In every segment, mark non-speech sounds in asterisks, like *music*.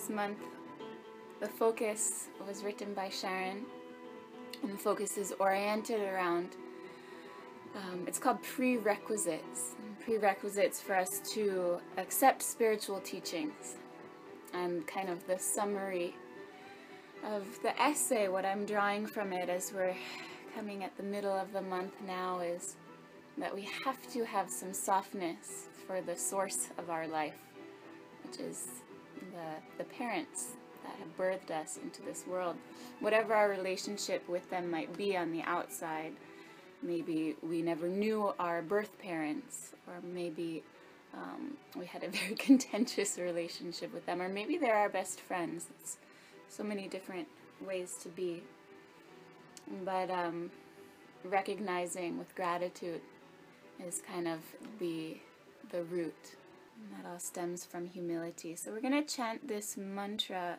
This month, the focus was written by Sharon, and the focus is oriented around. Um, it's called prerequisites. Prerequisites for us to accept spiritual teachings, and kind of the summary of the essay. What I'm drawing from it as we're coming at the middle of the month now is that we have to have some softness for the source of our life, which is the, the parents that have birthed us into this world. Whatever our relationship with them might be on the outside, maybe we never knew our birth parents, or maybe um, we had a *laughs* very contentious relationship with them, or maybe they're our best friends. It's so many different ways to be. But um, recognizing with gratitude is kind of the the root. And that all stems from humility. So we're going to chant this mantra.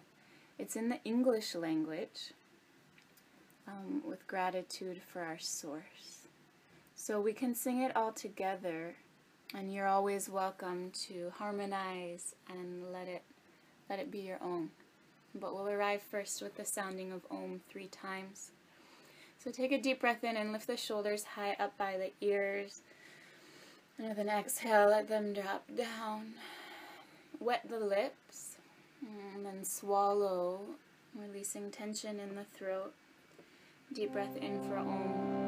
It's in the English language um, with gratitude for our source. So we can sing it all together, and you're always welcome to harmonize and let it let it be your own. But we'll arrive first with the sounding of Om three times. So take a deep breath in and lift the shoulders high up by the ears. And with an exhale, let them drop down. Wet the lips. And then swallow, releasing tension in the throat. Deep breath in for Om.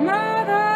Mother.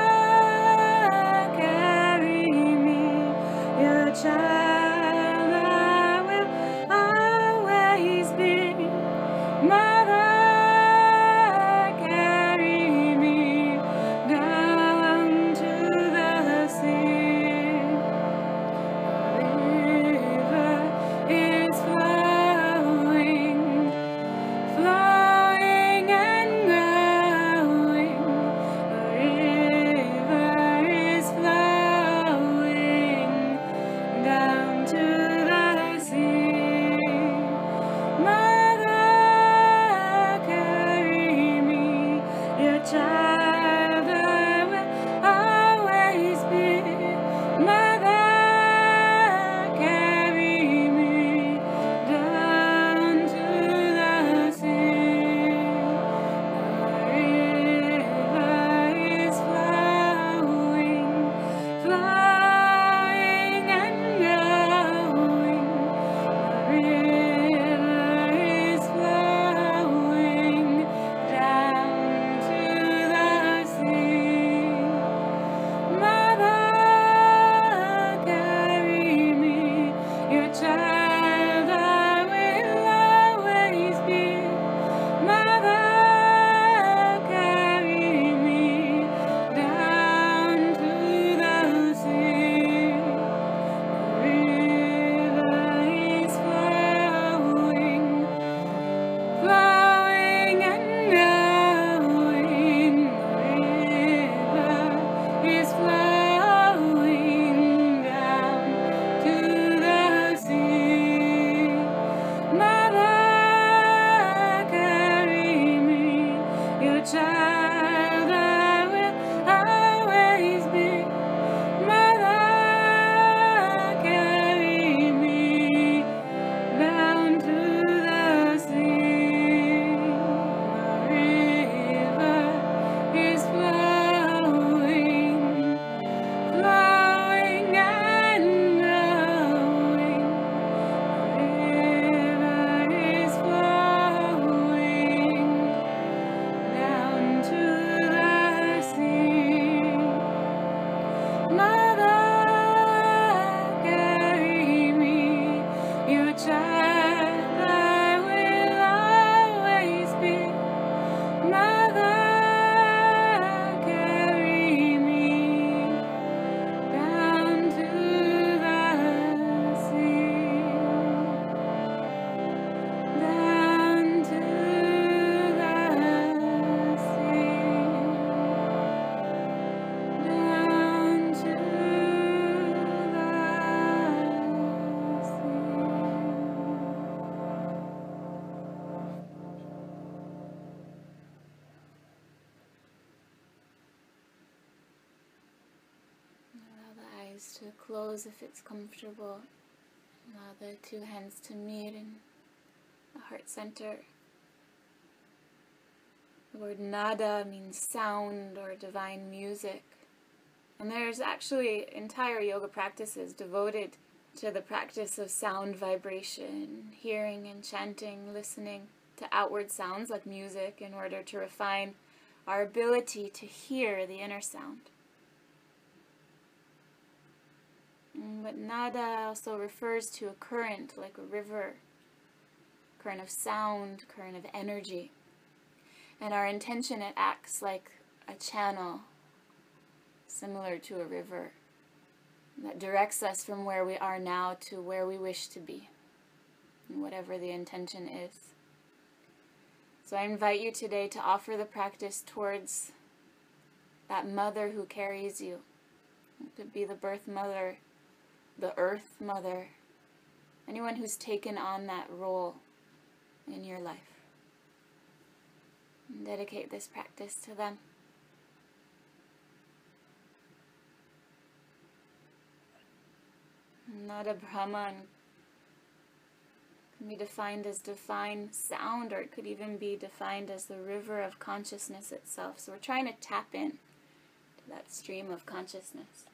Close if it's comfortable. Allow the two hands to meet in the heart center. The word nada means sound or divine music. And there's actually entire yoga practices devoted to the practice of sound vibration, hearing and chanting, listening to outward sounds like music in order to refine our ability to hear the inner sound. Mm, but nada also refers to a current like a river, current of sound, current of energy. And our intention, it acts like a channel, similar to a river, that directs us from where we are now to where we wish to be, whatever the intention is. So I invite you today to offer the practice towards that mother who carries you. Could be the birth mother, the earth mother, anyone who's taken on that role in your life. And dedicate this practice to them. Nada Brahman can be defined as divine sound, or it could even be defined as the river of consciousness itself. So we're trying to tap in to that stream of consciousness.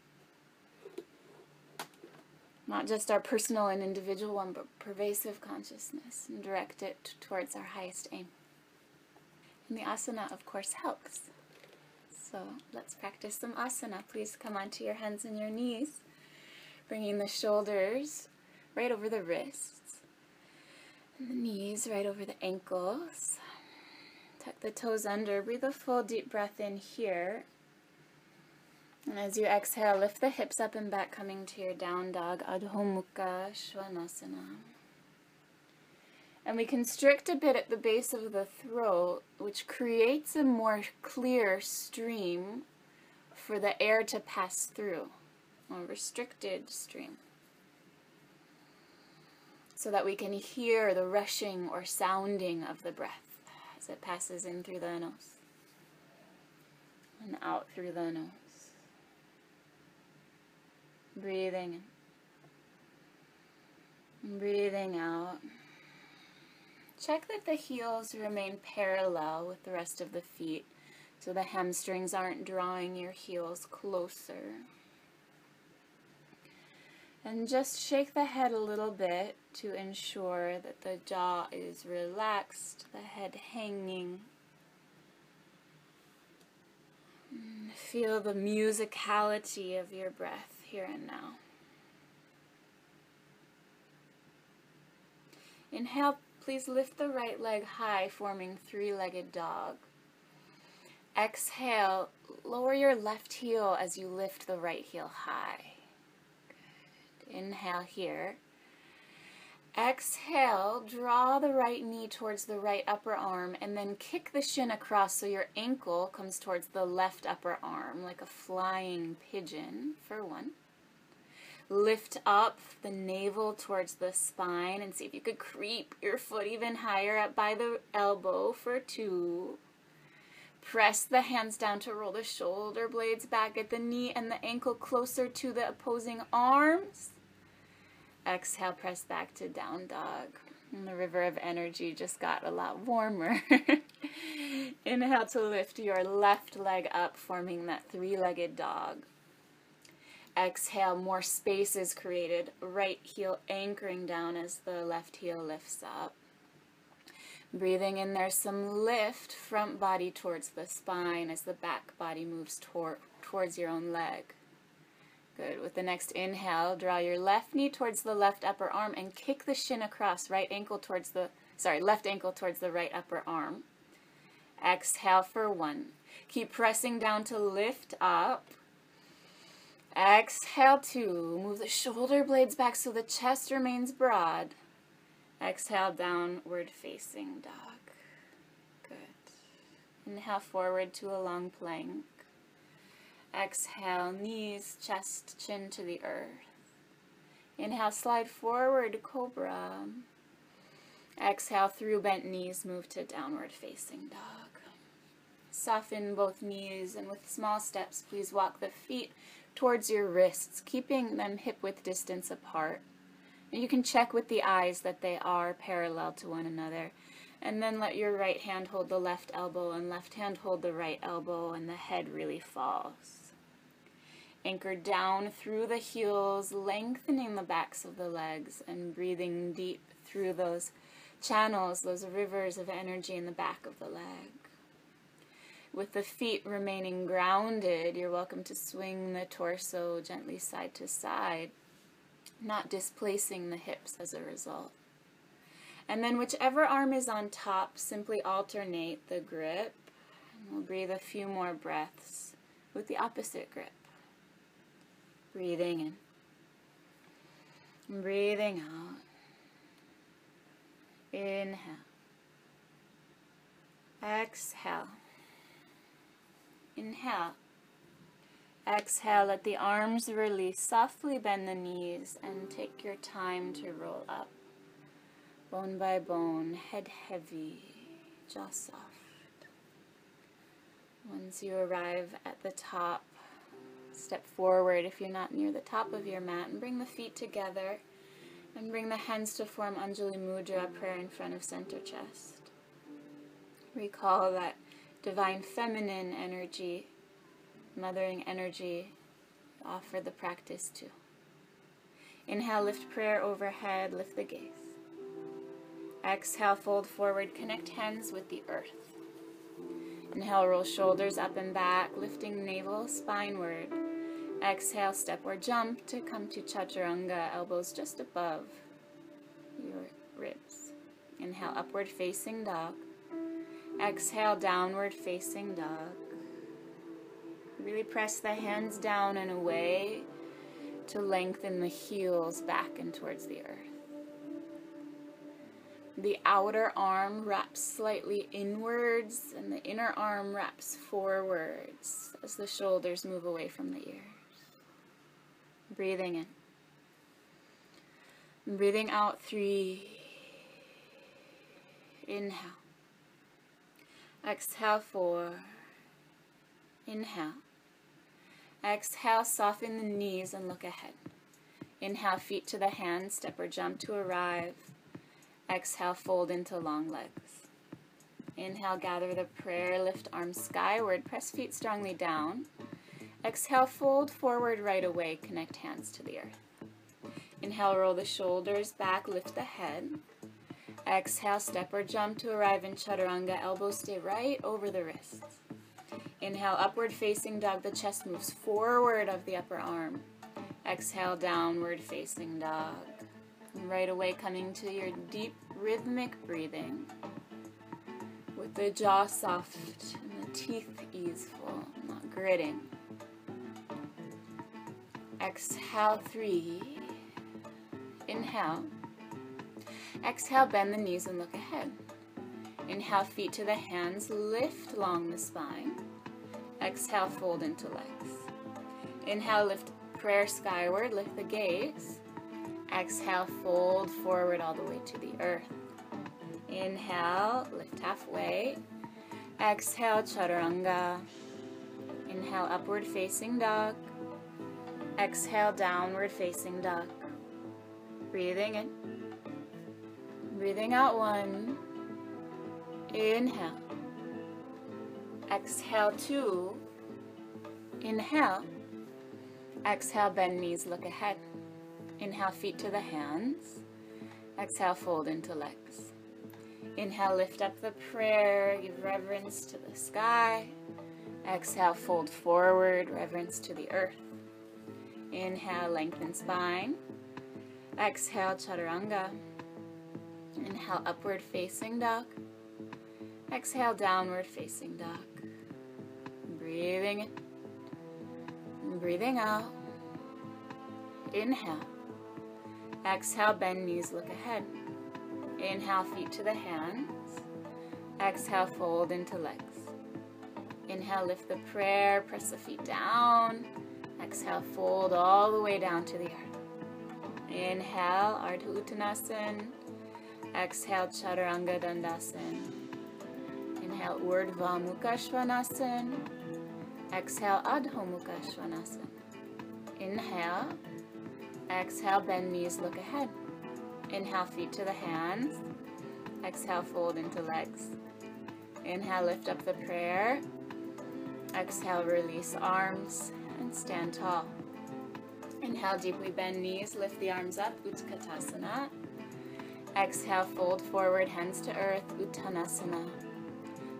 Not just our personal and individual one, but pervasive consciousness, and direct it towards our highest aim. And the asana, of course, helps. So let's practice some asana. Please come onto your hands and your knees, bringing the shoulders right over the wrists and the knees right over the ankles. Tuck the toes under. Breathe a full deep breath in here. And as you exhale, lift the hips up and back, coming to your down dog, Adho Mukha Svanasana. And we constrict a bit at the base of the throat, which creates a more clear stream for the air to pass through, a restricted stream so that we can hear the rushing or sounding of the breath as it passes in through the nose and out through the nose. Breathing in. Breathing out. Check that the heels remain parallel with the rest of the feet so the hamstrings aren't drawing your heels closer. And just shake the head a little bit to ensure that the jaw is relaxed, the head hanging. Feel the musicality of your breath here and now. Inhale, please lift the right leg high, forming three-legged dog. Exhale, lower your left heel as you lift the right heel high. Inhale here. Exhale, draw the right knee towards the right upper arm and then kick the shin across so your ankle comes towards the left upper arm like a flying pigeon for one. Lift up the navel towards the spine and see if you could creep your foot even higher up by the elbow for two. Press the hands down to roll the shoulder blades back at the knee and the ankle closer to the opposing arms. Exhale, press back to down dog. And the river of energy just got a lot warmer. *laughs* Inhale to lift your left leg up, forming that three-legged dog. Exhale, more space is created. Right heel anchoring down as the left heel lifts up. Breathing in there's some lift, front body towards the spine as the back body moves tor towards your own leg. Good. With the next inhale, draw your left knee towards the left upper arm and kick the shin across, right ankle towards the, sorry, left ankle towards the right upper arm. Exhale for one. Keep pressing down to lift up. Exhale two. Move the shoulder blades back so the chest remains broad. Exhale, downward facing dog. Good. Inhale forward to a long plank. Exhale, knees, chest, chin to the earth. Inhale, slide forward, cobra. Exhale, through bent knees, move to downward facing dog. Soften both knees and with small steps, please walk the feet towards your wrists, keeping them hip width distance apart. And you can check with the eyes that they are parallel to one another. And then let your right hand hold the left elbow and left hand hold the right elbow and the head really falls. Anchor down through the heels, lengthening the backs of the legs and breathing deep through those channels, those rivers of energy in the back of the leg. With the feet remaining grounded, you're welcome to swing the torso gently side to side, not displacing the hips as a result. And then whichever arm is on top, simply alternate the grip. And we'll breathe a few more breaths with the opposite grip. Breathing in. Breathing out. Inhale. Exhale. Inhale. Exhale, let the arms release. Softly bend the knees and take your time to roll up. Bone by bone, head heavy, jaw soft. Once you arrive at the top, step forward if you're not near the top of your mat and bring the feet together and bring the hands to form Anjali Mudra, prayer in front of center chest. Recall that divine feminine energy, mothering energy, offer the practice to. Inhale, lift prayer overhead, lift the gaze. Exhale, fold forward, connect hands with the earth. Inhale, roll shoulders up and back, lifting navel spineward. Exhale, step or jump to come to chaturanga, elbows just above your ribs. Inhale, upward facing dog. Exhale, downward facing dog. Really press the hands down and away to lengthen the heels back and towards the earth. The outer arm wraps slightly inwards and the inner arm wraps forwards as the shoulders move away from the ears. Breathing in. Breathing out three. Inhale. Exhale four. Inhale. Exhale, soften the knees and look ahead. Inhale, feet to the hands, step or jump to arrive. Exhale, fold into long legs. Inhale, gather the prayer, lift arms skyward, press feet strongly down. Exhale, fold forward right away, connect hands to the earth. Inhale, roll the shoulders back, lift the head. Exhale, step or jump to arrive in chaturanga. Elbows stay right over the wrists. Inhale, upward facing dog. The chest moves forward of the upper arm. Exhale, downward facing dog. And right away, coming to your deep rhythmic breathing with the jaw soft and the teeth easeful, not gritting. Exhale, three. Inhale. Exhale, bend the knees and look ahead. Inhale, feet to the hands, lift along the spine. Exhale, fold into legs. Inhale, lift prayer skyward, lift the gaze. Exhale, fold forward all the way to the earth. Inhale, lift halfway. Exhale, chaturanga. Inhale, upward facing dog. Exhale, downward facing dog. Breathing in. Breathing out one. Inhale. Exhale two. Inhale. Exhale, bend knees, look ahead. Inhale, feet to the hands. Exhale, fold into legs. Inhale, lift up the prayer, give reverence to the sky. Exhale, fold forward, reverence to the earth. Inhale, lengthen spine. Exhale, chaturanga. Inhale, upward facing dog. Exhale, downward facing dog. Breathing in. Breathing out. Inhale. Exhale, bend knees, look ahead. Inhale, feet to the hands. Exhale, fold into legs. Inhale, lift the prayer, press the feet down. Exhale, fold all the way down to the earth. Inhale, Ardha Uttanasana. Exhale, Chaturanga Dandasana. Inhale, Urdhva Mukha Svanasana. Exhale, Adho Mukha Svanasana. Inhale. Exhale, bend knees, look ahead. Inhale, feet to the hands. Exhale, fold into legs. Inhale, lift up the prayer. Exhale, release arms and stand tall. Inhale, deeply bend knees, lift the arms up, Utkatasana. Exhale, fold forward, hands to earth, Uttanasana.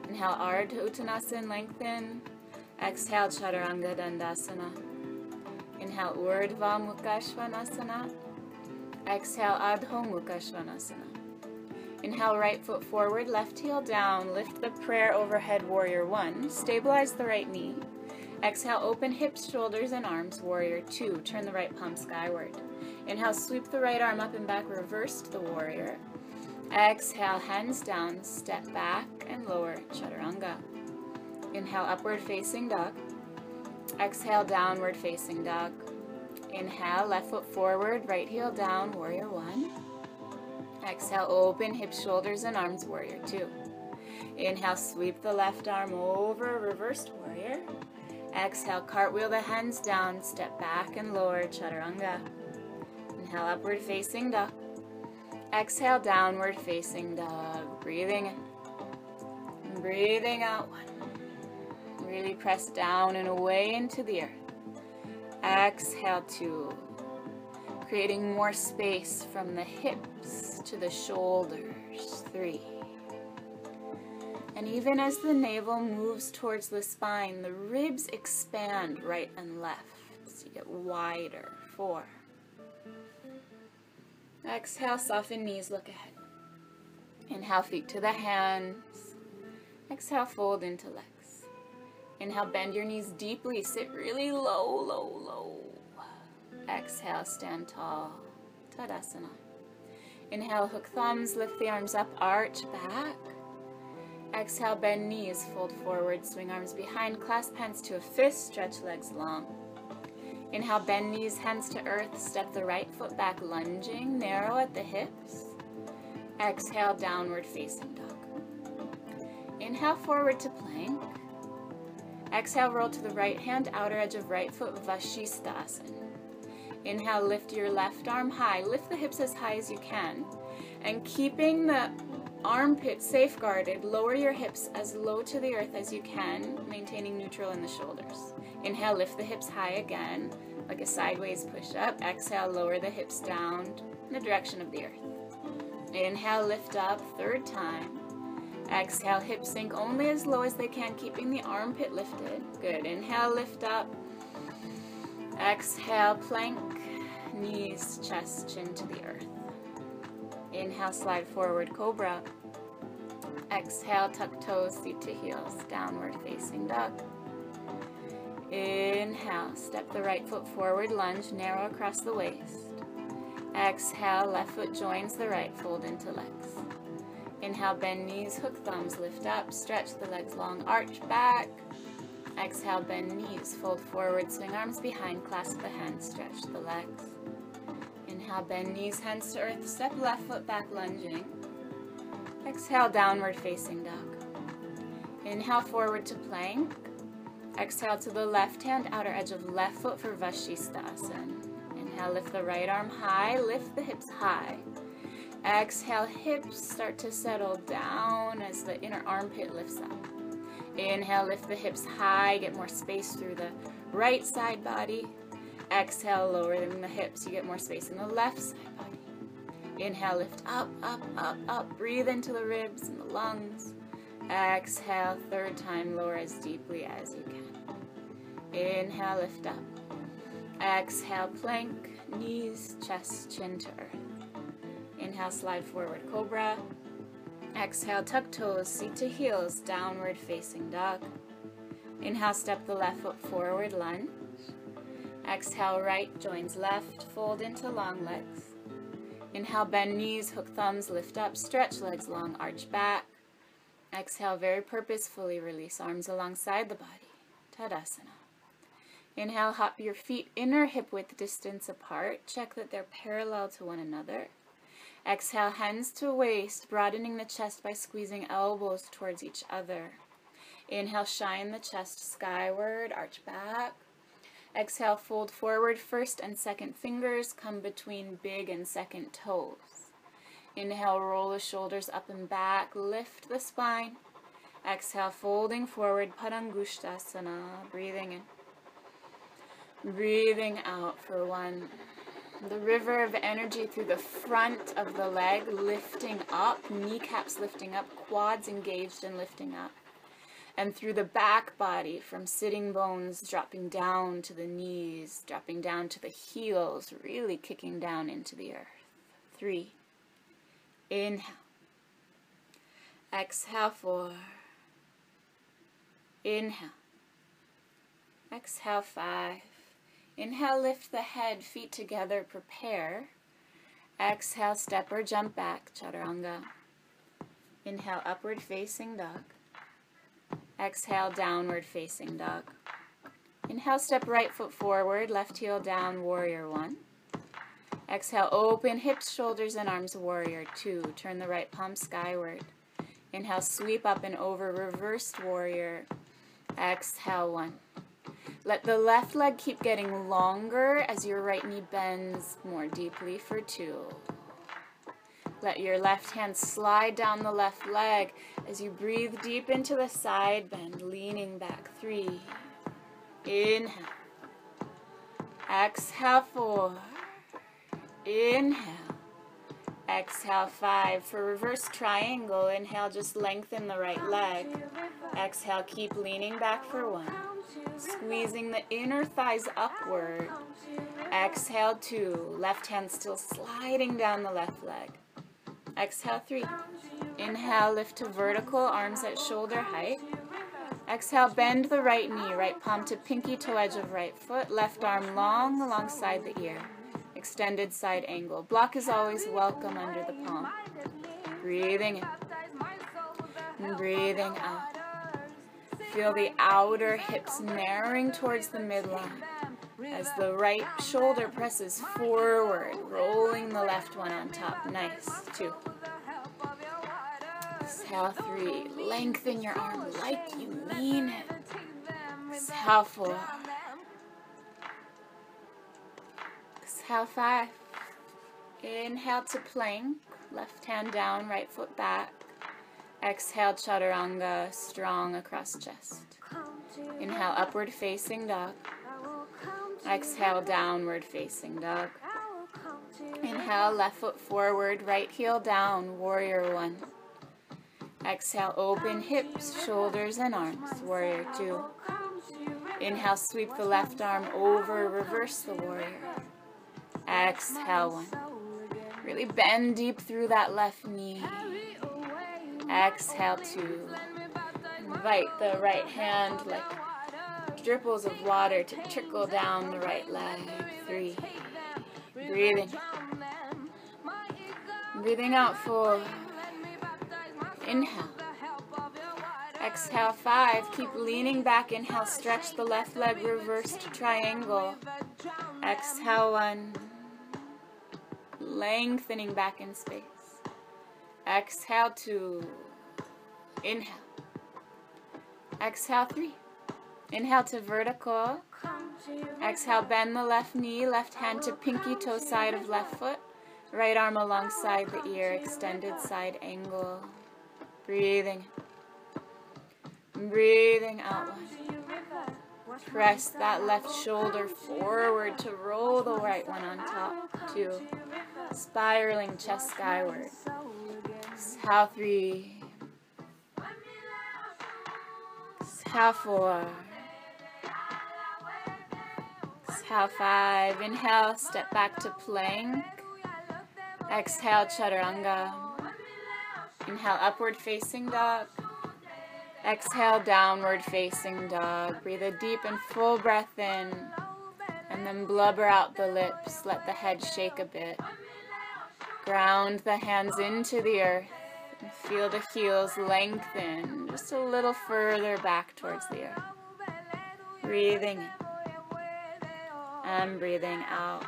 Inhale, Ardha Uttanasana, lengthen. Exhale, Chaturanga Dandasana. Inhale, Urdhva Mukha Svanasana. Exhale, Adho Mukha Svanasana. Inhale, right foot forward, left heel down. Lift the prayer overhead, warrior one. Stabilize the right knee. Exhale, open hips, shoulders, and arms, warrior two. Turn the right palm skyward. Inhale, sweep the right arm up and back, reverse to the warrior. Exhale, hands down, step back and lower, chaturanga. Inhale, upward facing dog. Exhale, downward facing dog. Inhale, left foot forward, right heel down, warrior one. Exhale, open hips, shoulders, and arms, warrior two. Inhale, sweep the left arm over, reversed warrior. Exhale, cartwheel the hands down, step back and lower, chaturanga. Inhale, upward facing dog. Exhale, downward facing dog. Breathing in. breathing out. Really press down and away into the earth. Exhale, two. Creating more space from the hips to the shoulders. Three. And even as the navel moves towards the spine, the ribs expand right and left. So you get wider. Four. Exhale, soften knees, look ahead. Inhale, feet to the hands. Exhale, fold into legs. Inhale, bend your knees deeply. Sit really low, low, low. Exhale, stand tall. Tadasana. Inhale, hook thumbs, lift the arms up, arch back. Exhale, bend knees, fold forward, swing arms behind, clasp hands to a fist, stretch legs long. Inhale, bend knees, hands to earth, step the right foot back, lunging, narrow at the hips. Exhale, downward facing dog. Inhale, forward to plank. Exhale, roll to the right hand, outer edge of right foot, Vashisthasana. Inhale, lift your left arm high. Lift the hips as high as you can. And keeping the armpit safeguarded, lower your hips as low to the earth as you can, maintaining neutral in the shoulders. Inhale, lift the hips high again, like a sideways push up. Exhale, lower the hips down in the direction of the earth. Inhale, lift up, third time. Exhale, hips sink only as low as they can, keeping the armpit lifted. Good. Inhale, lift up. Exhale, plank, knees, chest, chin to the earth. Inhale, slide forward, cobra. Exhale, tuck toes, seat to heels, downward facing dog. Inhale, step the right foot forward, lunge, narrow across the waist. Exhale, left foot joins the right, fold into legs. Inhale, bend knees, hook thumbs, lift up, stretch the legs long, arch back. Exhale, bend knees, fold forward, swing arms behind, clasp the hands, stretch the legs. Inhale, bend knees, hands to earth, step left foot back, lunging. Exhale, downward facing dog. Inhale, forward to plank. Exhale to the left hand, outer edge of left foot for Vashisthasana. Inhale, lift the right arm high, lift the hips high. Exhale, hips start to settle down as the inner armpit lifts up. Inhale, lift the hips high, get more space through the right side body. Exhale, lowering the hips, you get more space in the left side body. Inhale, lift up, up, up, up. Breathe into the ribs and the lungs. Exhale, third time, lower as deeply as you can. Inhale, lift up. Exhale, plank, knees, chest, chin to earth. Inhale, slide forward, cobra. Exhale, tuck toes, seat to heels, downward facing dog. Inhale, step the left foot forward, lunge. Exhale, right joins left, fold into long legs. Inhale, bend knees, hook thumbs, lift up, stretch legs long, arch back. Exhale, very purposefully release arms alongside the body. Tadasana. Inhale, hop your feet inner hip width distance apart. Check that they're parallel to one another. Exhale, hands to waist, broadening the chest by squeezing elbows towards each other. Inhale, shine the chest skyward, arch back. Exhale, fold forward first and second fingers, come between big and second toes. Inhale, roll the shoulders up and back, lift the spine. Exhale, folding forward, Padangusthasana, breathing in. Breathing out for one. The river of energy through the front of the leg, lifting up, kneecaps lifting up, quads engaged and lifting up and through the back body from sitting bones dropping down to the knees, dropping down to the heels, really kicking down into the earth. Three. Inhale. Exhale, four. Inhale. Exhale, five. Inhale, lift the head, feet together, prepare. Exhale, step or jump back, chaturanga. Inhale, upward facing dog. Exhale, downward facing dog. Inhale, step right foot forward, left heel down, warrior one. Exhale, open hips, shoulders, and arms, warrior two. Turn the right palm skyward. Inhale, sweep up and over, reversed warrior. Exhale, one. Let the left leg keep getting longer as your right knee bends more deeply for two. Let your left hand slide down the left leg as you breathe deep into the side bend, leaning back. Three. Inhale. Exhale, four. Inhale. Exhale, five. For reverse triangle, inhale, just lengthen the right leg. Exhale, keep leaning back for one. Squeezing the inner thighs upward. Exhale, two. Left hand still sliding down the left leg. Exhale, three. Inhale, lift to vertical, arms at shoulder height. Exhale, bend the right knee, right palm to pinky toe edge of right foot, left arm long alongside the ear. Extended side angle. Block is always welcome under the palm. Breathing in. And breathing out. Feel the outer hips narrowing towards the midline as the right shoulder presses forward, rolling the left one on top. Nice. Two. Exhale, three. Lengthen your arm like you mean it. Exhale, four. Exhale, five. Inhale to plank. Left hand down, right foot back. Exhale, chaturanga, strong across chest. Inhale, upward facing dog. Exhale, downward facing dog. Inhale, left foot forward, right heel down, warrior one. Exhale, open hips, shoulders, and arms, warrior two. Inhale, sweep the left arm over, reverse the warrior. Exhale, one. Really bend deep through that left knee. Exhale, two. Invite the right hand like dripples of water to trickle down the right leg. Three. Breathing. Breathing out four. Inhale. Exhale five. Keep leaning back. Inhale. Stretch the left leg. Reversed triangle. Exhale one. Lengthening back in space. Exhale two. Inhale. Exhale three. Inhale to vertical. Exhale, bend the left knee, left hand to pinky toe side of left foot. Right arm alongside the ear, extended side angle. Breathing. Breathing out. Press that left shoulder forward to roll the right one on top. Two. Spiraling chest skyward. Exhale, three. Exhale, four. Exhale, five. Inhale, step back to plank. Exhale, chaturanga. Inhale, upward facing dog. Exhale, downward facing dog. Breathe a deep and full breath in. And then blubber out the lips. Let the head shake a bit. Ground the hands into the earth. And feel the heels lengthen just a little further back towards the earth. Breathing in and breathing out.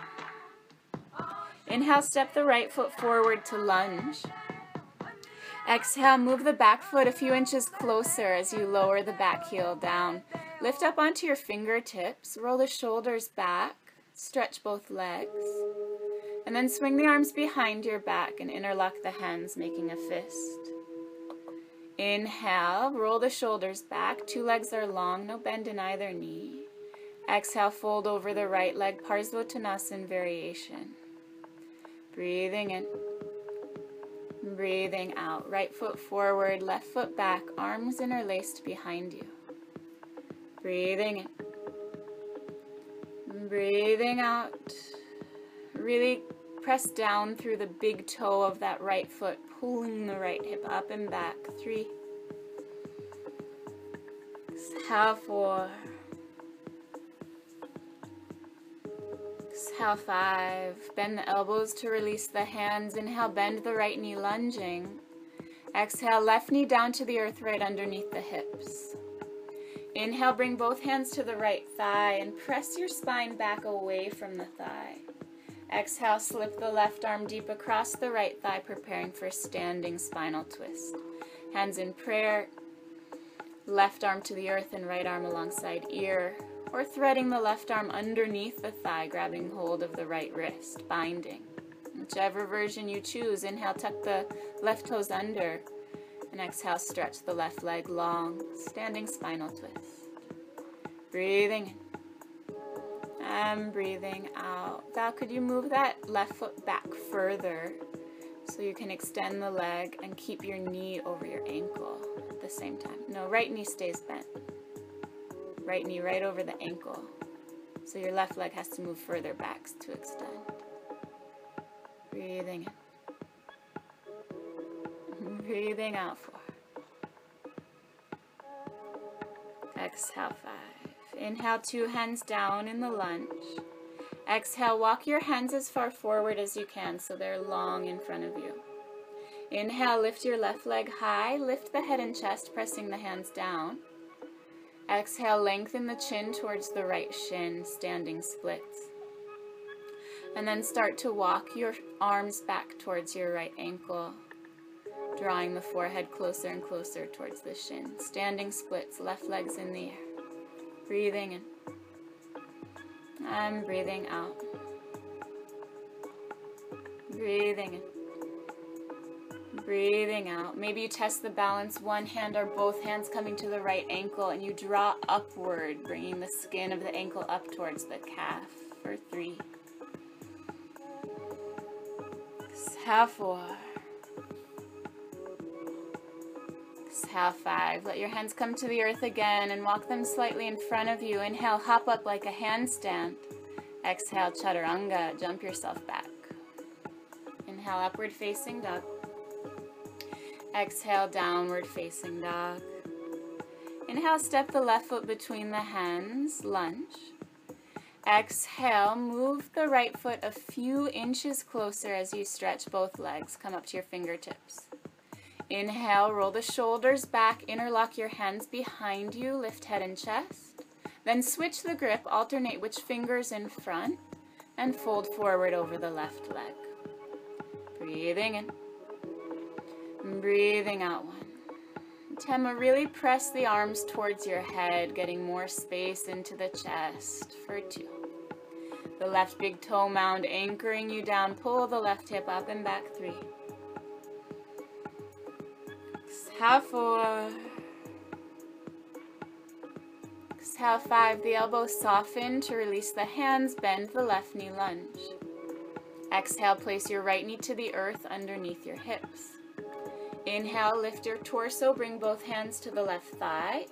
Inhale, step the right foot forward to lunge. Exhale, move the back foot a few inches closer as you lower the back heel down. Lift up onto your fingertips, roll the shoulders back, stretch both legs, and then swing the arms behind your back and interlock the hands, making a fist. Inhale, roll the shoulders back. Two legs are long, no bend in either knee. Exhale, fold over the right leg, Parsvottanasana variation. Breathing in. Breathing out. Right foot forward, left foot back, arms interlaced behind you. Breathing in. Breathing out. Really press down through the big toe of that right foot, pulling the right hip up and back. Three. Exhale, four. Exhale, five. Bend the elbows to release the hands. Inhale, bend the right knee, lunging. Exhale, left knee down to the earth right underneath the hips. Inhale, bring both hands to the right thigh and press your spine back away from the thigh. Exhale, slip the left arm deep across the right thigh, preparing for standing spinal twist. Hands in prayer, left arm to the earth and right arm alongside ear or threading the left arm underneath the thigh, grabbing hold of the right wrist, binding. Whichever version you choose, inhale, tuck the left toes under, and exhale, stretch the left leg long, standing spinal twist. Breathing in. And breathing out. Val, could you move that left foot back further so you can extend the leg and keep your knee over your ankle at the same time? No, right knee stays bent. Right knee right over the ankle. So your left leg has to move further back to extend. Breathing in. *laughs* Breathing out four. Exhale five. Inhale two hands down in the lunge. Exhale, walk your hands as far forward as you can so they're long in front of you. Inhale, lift your left leg high, lift the head and chest, pressing the hands down. Exhale, lengthen the chin towards the right shin, standing splits. And then start to walk your arms back towards your right ankle, drawing the forehead closer and closer towards the shin. Standing splits, left legs in the air. Breathing in. And breathing out. Breathing in. Breathing out. Maybe you test the balance, one hand or both hands coming to the right ankle, and you draw upward, bringing the skin of the ankle up towards the calf for three. Exhale four. Exhale five. Let your hands come to the earth again and walk them slightly in front of you. Inhale, hop up like a handstand. Exhale, chaturanga. Jump yourself back. Inhale, upward facing dog. Exhale, downward facing dog. Inhale, step the left foot between the hands, lunge. Exhale, move the right foot a few inches closer as you stretch both legs. Come up to your fingertips. Inhale, roll the shoulders back, interlock your hands behind you, lift head and chest. Then switch the grip, alternate which fingers in front, and fold forward over the left leg. Breathing in. Breathing out one. Tema, really press the arms towards your head, getting more space into the chest for two. The left big toe mound anchoring you down. Pull the left hip up and back three. Exhale four. Exhale five. The elbows soften to release the hands. Bend the left knee lunge. Exhale, place your right knee to the earth underneath your hips. Inhale, lift your torso, bring both hands to the left thigh.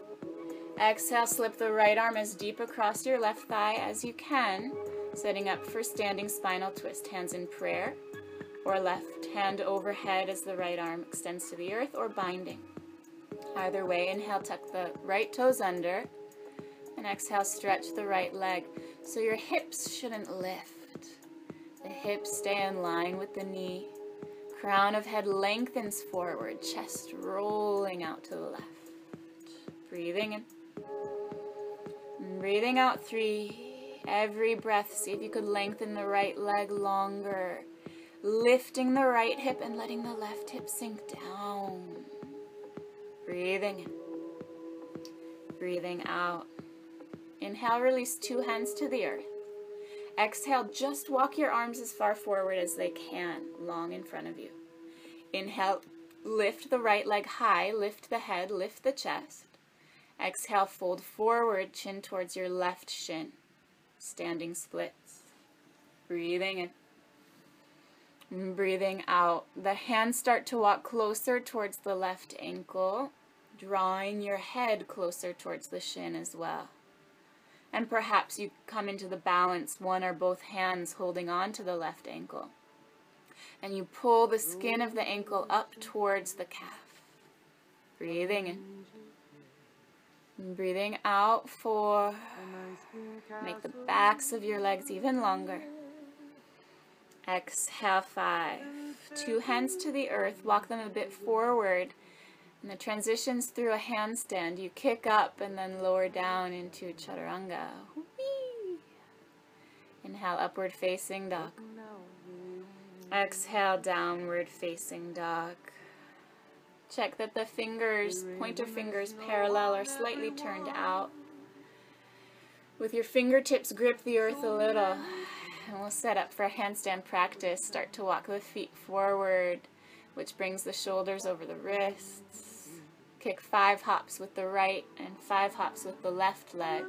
Exhale, slip the right arm as deep across your left thigh as you can, setting up for standing spinal twist. Hands in prayer, or left hand overhead as the right arm extends to the earth, or binding. Either way, inhale, tuck the right toes under, and exhale, stretch the right leg. So your hips shouldn't lift. The hips stay in line with the knee. Crown of head lengthens forward, chest rolling out to the left. Breathing in. Breathing out three. Every breath, see if you could lengthen the right leg longer. Lifting the right hip and letting the left hip sink down. Breathing in. Breathing out. Inhale, release two hands to the earth. Exhale, just walk your arms as far forward as they can, long in front of you. Inhale, lift the right leg high, lift the head, lift the chest. Exhale, fold forward, chin towards your left shin. Standing splits. Breathing in. And breathing out. The hands start to walk closer towards the left ankle, drawing your head closer towards the shin as well. And perhaps you come into the balance, one or both hands holding on to the left ankle. And you pull the skin of the ankle up towards the calf. Breathing in. And breathing out four. Make the backs of your legs even longer. Exhale five. Two hands to the earth. Walk them a bit forward and the transitions through a handstand, you kick up and then lower down into chaturanga. Inhale, upward facing dog. Exhale, downward facing dog. Check that the fingers, pointer fingers parallel or slightly turned out. With your fingertips, grip the earth a little. And we'll set up for a handstand practice. Start to walk the feet forward, which brings the shoulders over the wrists. Kick five hops with the right and five hops with the left leg.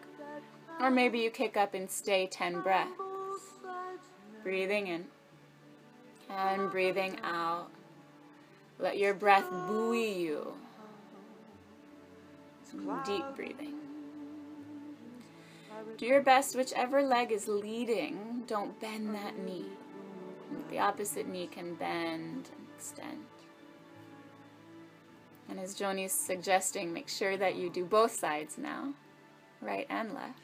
Or maybe you kick up and stay 10 breaths. Breathing in and breathing out. Let your breath buoy you. Deep breathing. Do your best, whichever leg is leading, don't bend that knee. The opposite knee can bend and extend. And as Joni's suggesting, make sure that you do both sides now, right and left.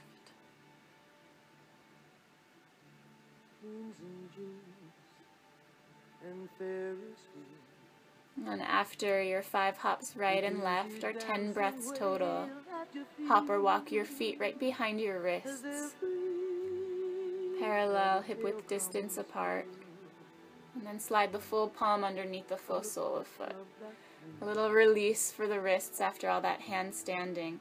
And after your five hops right and left, or ten breaths total, hop or walk your feet right behind your wrists, parallel hip width distance apart, and then slide the full palm underneath the full sole of foot. A little release for the wrists after all that hand standing.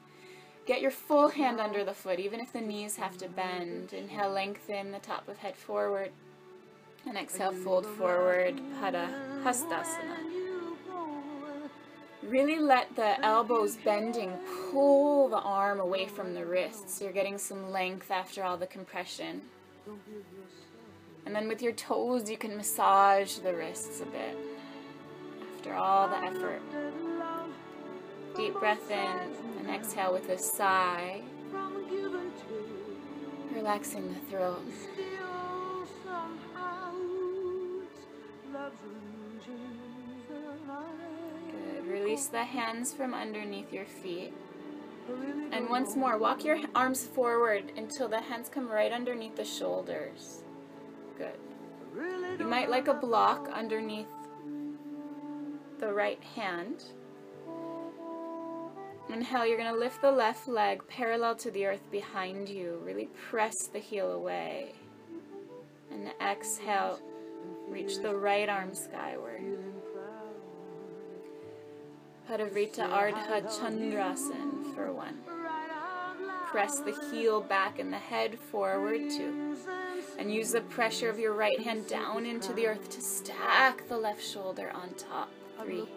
Get your full hand under the foot, even if the knees have to bend. Inhale, lengthen the top of head forward. And exhale, fold forward, Pada Hastasana. Really let the elbows bending pull the arm away from the wrists. You're getting some length after all the compression. And then with your toes, you can massage the wrists a bit after all the effort. Deep breath in and exhale with a sigh, relaxing the throat. Good. Release the hands from underneath your feet. And once more, walk your arms forward until the hands come right underneath the shoulders. Good. You might like a block underneath the right hand. Inhale, you're going to lift the left leg parallel to the earth behind you. Really press the heel away. And exhale, reach the right arm skyward. Parivrtta Ardha Chandrasan for one. Press the heel back and the head forward two. And use the pressure of your right hand down into the earth to stack the left shoulder on top three.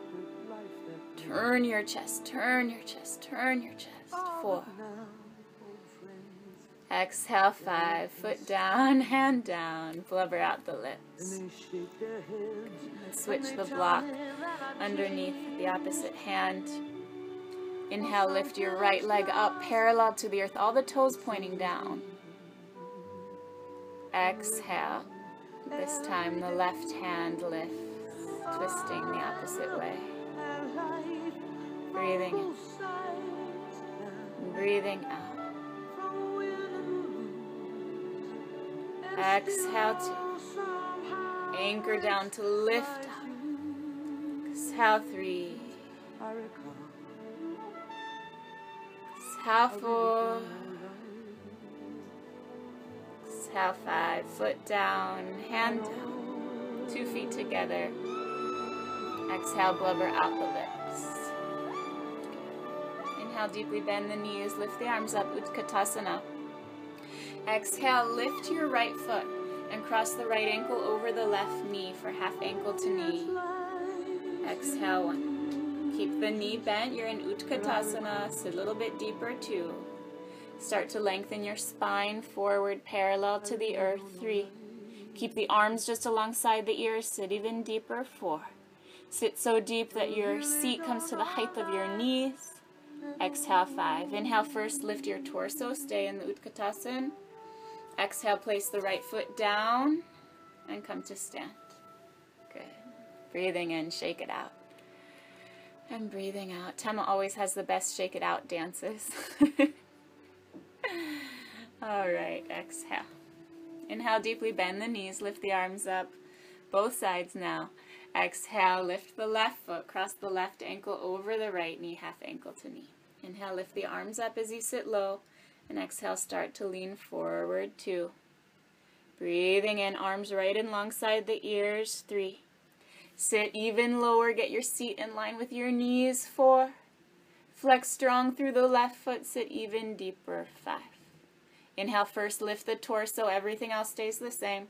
Turn your chest, turn your chest, turn your chest. Four. Exhale, five. Foot down, hand down. Blubber out the lips. Switch the block underneath the opposite hand. Inhale, lift your right leg up parallel to the earth, all the toes pointing down. Exhale. This time the left hand lifts twisting the opposite way. Breathing in. Breathing out. Exhale to anchor down to lift up. Exhale three. Exhale four. Exhale five. Foot down, hand down. Two feet together. Exhale, blubber out the lips. Inhale, deeply bend the knees. Lift the arms up, Utkatasana. Exhale, lift your right foot and cross the right ankle over the left knee for half ankle to knee. Exhale, one. Keep the knee bent. You're in Utkatasana. Sit a little bit deeper, two. Start to lengthen your spine forward parallel to the earth, three. Keep the arms just alongside the ears. Sit even deeper, four. Sit so deep that your seat comes to the height of your knees. Exhale, five. Inhale first, lift your torso. Stay in the Utkatasana. Exhale, place the right foot down and come to stand. Good. Breathing in, shake it out. And breathing out. Tema always has the best shake it out dances. *laughs* All right, exhale. Inhale, deeply bend the knees, lift the arms up, both sides now. Exhale, lift the left foot, cross the left ankle over the right knee, half ankle to knee. Inhale, lift the arms up as you sit low. And exhale, start to lean forward, two. Breathing in, arms right and alongside the ears, three. Sit even lower, get your seat in line with your knees, four. Flex strong through the left foot, sit even deeper, five. Inhale first, lift the torso, everything else stays the same.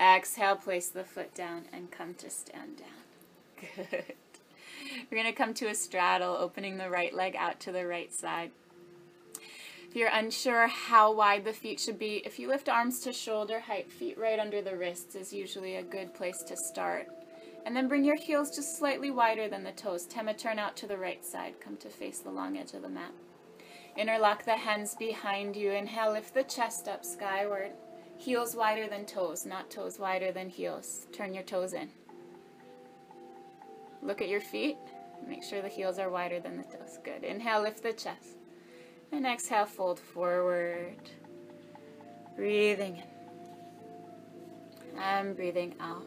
Exhale, place the foot down and come to stand down. *laughs* Good. We're going to come to a straddle, opening the right leg out to the right side. If you're unsure how wide the feet should be, if you lift arms to shoulder height, feet right under the wrists is usually a good place to start. And then bring your heels just slightly wider than the toes. Tema turn out to the right side. Come to face the long edge of the mat. Interlock the hands behind you. Inhale, lift the chest up skyward. Heels wider than toes, not toes wider than heels. Turn your toes in. Look at your feet. Make sure the heels are wider than the toes. Good. Inhale, lift the chest. And exhale, fold forward. Breathing in. And breathing out.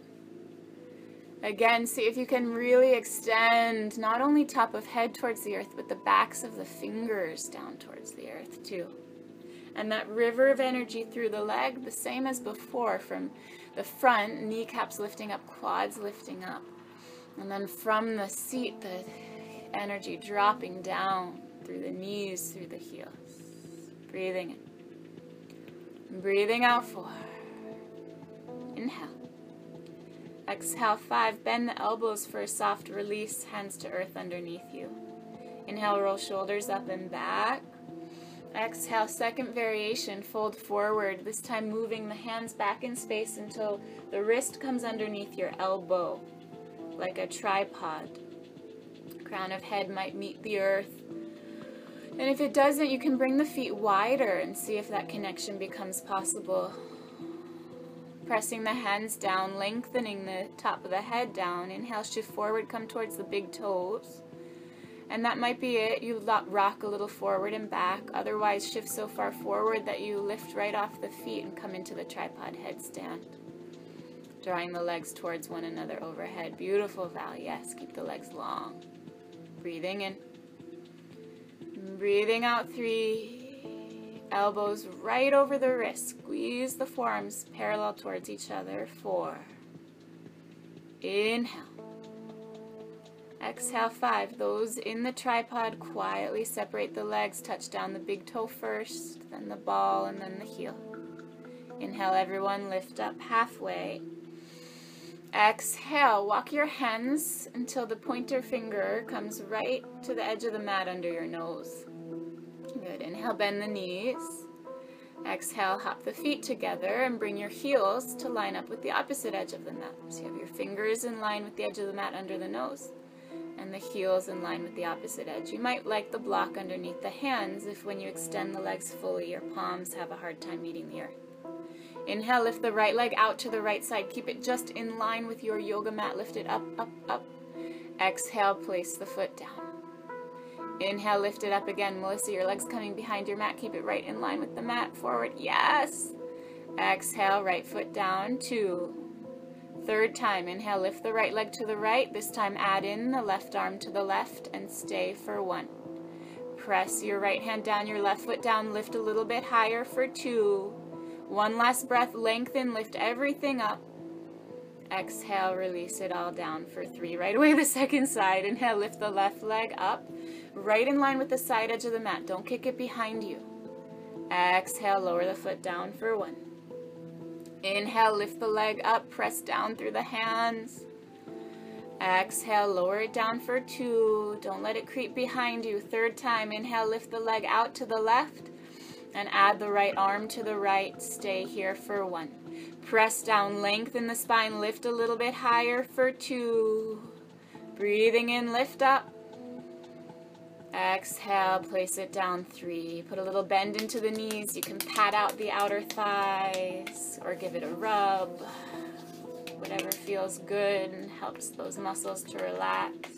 Again, see if you can really extend not only top of head towards the earth, but the backs of the fingers down towards the earth too. And that river of energy through the leg, the same as before, from the front, kneecaps lifting up, quads lifting up. And then from the seat, the energy dropping down through the knees, through the heels. Breathing in. Breathing out four. Inhale. Exhale five. Bend the elbows for a soft release. Hands to earth underneath you. Inhale, roll shoulders up and back. Exhale, second variation, fold forward, this time moving the hands back in space until the wrist comes underneath your elbow, like a tripod. Crown of head might meet the earth. And if it doesn't, you can bring the feet wider and see if that connection becomes possible. Pressing the hands down, lengthening the top of the head down. Inhale, shift forward, come towards the big toes. And that might be it. You rock a little forward and back. Otherwise, shift so far forward that you lift right off the feet and come into the tripod headstand. Drawing the legs towards one another overhead. Beautiful, Val. Yes, keep the legs long. Breathing in. Breathing out three. Elbows right over the wrist. Squeeze the forearms parallel towards each other. Four. Inhale. Exhale five. Those in the tripod quietly separate the legs. Touch down the big toe first, then the ball, and then the heel. Inhale, everyone. Lift up halfway. Exhale, walk your hands until the pointer finger comes right to the edge of the mat under your nose. Good. Inhale, bend the knees. Exhale, hop the feet together and bring your heels to line up with the opposite edge of the mat. So you have your fingers in line with the edge of the mat under the nose and the heels in line with the opposite edge. You might like the block underneath the hands if when you extend the legs fully, your palms have a hard time meeting the earth. Inhale, lift the right leg out to the right side. Keep it just in line with your yoga mat. Lift it up, up, up. Exhale, place the foot down. Inhale, lift it up again. Melissa, your leg's coming behind your mat. Keep it right in line with the mat. Forward, yes. Exhale, right foot down. Two. Third time, inhale, lift the right leg to the right. This time, add in the left arm to the left and stay for one. Press your right hand down, your left foot down. Lift a little bit higher for two. One last breath, lengthen, lift everything up. Exhale, release it all down for three. Right away, the second side. Inhale, lift the left leg up, right in line with the side edge of the mat. Don't kick it behind you. Exhale, lower the foot down for one. Inhale, lift the leg up, press down through the hands. Exhale, lower it down for two. Don't let it creep behind you. Third time, inhale, lift the leg out to the left and add the right arm to the right. Stay here for one. Press down, lengthen the spine, lift a little bit higher for two. Breathing in, lift up. Exhale, place it down three. Put a little bend into the knees. You can pat out the outer thighs or give it a rub. Whatever feels good and helps those muscles to relax.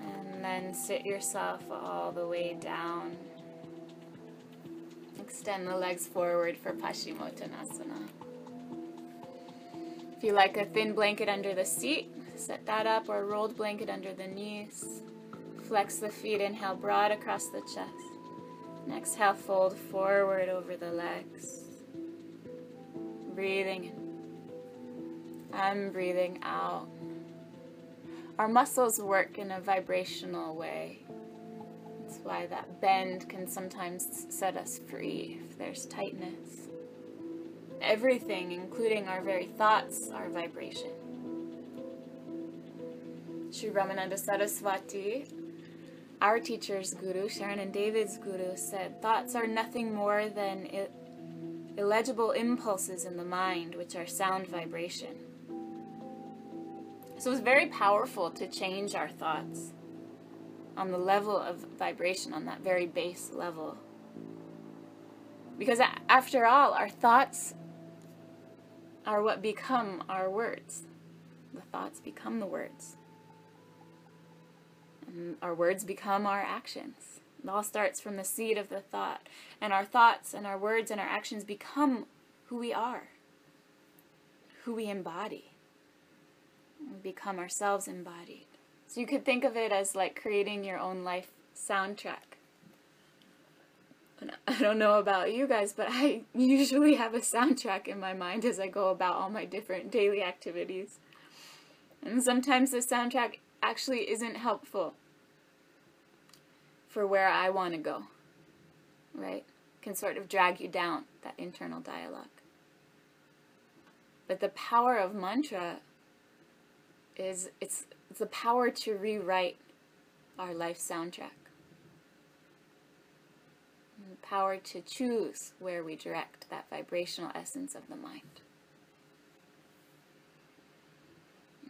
And then sit yourself all the way down. Extend the legs forward for Paschimottanasana. If you like a thin blanket under the seat, set that up or a rolled blanket under the knees. Flex the feet, inhale broad across the chest. And exhale, fold forward over the legs. Breathing in. I'm breathing out. Our muscles work in a vibrational way. That's why that bend can sometimes set us free if there's tightness. Everything, including our very thoughts, are vibration. Sri Brahmananda Saraswati, our teacher's guru, Sharon and David's guru, said thoughts are nothing more than illegible impulses in the mind, which are sound vibration. So it's very powerful to change our thoughts on the level of vibration, on that very base level. Because after all, our thoughts are what become our words. The thoughts become the words. And our words become our actions. It all starts from the seed of the thought. And our thoughts and our words and our actions become who we are, who we embody. We become ourselves embodied. So you could think of it as like creating your own life soundtrack. I don't know about you guys, but I *laughs* usually have a soundtrack in my mind as I go about all my different daily activities. And sometimes the soundtrack actually isn't helpful for where I want to go, right? Can sort of drag you down, that internal dialogue. But the power of mantra is it's, it's the power to rewrite our life soundtrack. And the power to choose where we direct that vibrational essence of the mind.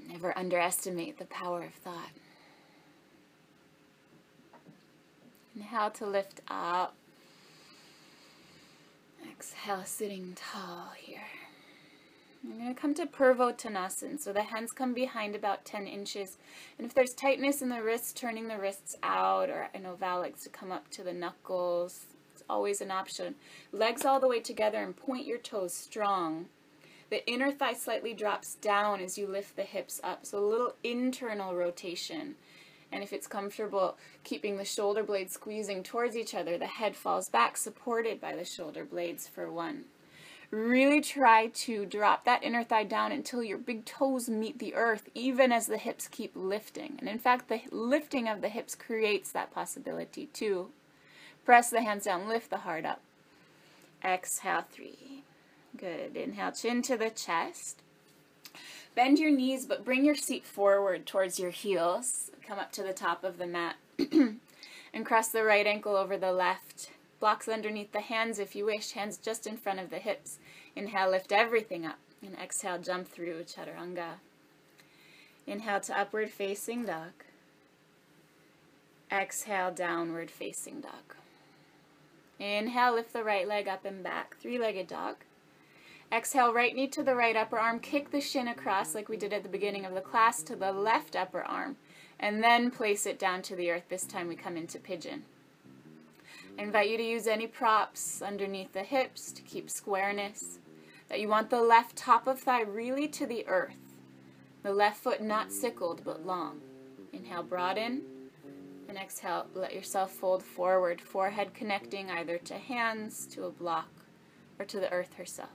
Never underestimate the power of thought. And how to lift up. Exhale, sitting tall here. I'm going to come to Purvottanasana. So the hands come behind about 10 inches. And if there's tightness in the wrists, turning the wrists out, or Val likes to come up to the knuckles. It's always an option. Legs all the way together and point your toes strong. The inner thigh slightly drops down as you lift the hips up. So a little internal rotation. And if it's comfortable, keeping the shoulder blades squeezing towards each other, the head falls back, supported by the shoulder blades for one. Really try to drop that inner thigh down until your big toes meet the earth, even as the hips keep lifting. And in fact, the lifting of the hips creates that possibility too. Press the hands down, lift the heart up. Exhale, three. Good. Inhale, chin to the chest. Bend your knees, but bring your seat forward towards your heels. Come up to the top of the mat. *clears throat* and cross the right ankle over the left. Blocks underneath the hands if you wish, hands just in front of the hips. Inhale, lift everything up. And exhale, jump through chaturanga. Inhale to upward facing dog. Exhale, downward facing dog. Inhale, lift the right leg up and back, three-legged dog. Exhale, right knee to the right upper arm, kick the shin across like we did at the beginning of the class to the left upper arm, and then place it down to the earth. This time we come into pigeon. I invite you to use any props underneath the hips to keep squareness. That you want the left top of thigh really to the earth. The left foot not sickled but long. Inhale, broaden. And exhale, let yourself fold forward, forehead connecting either to hands, to a block, or to the earth herself.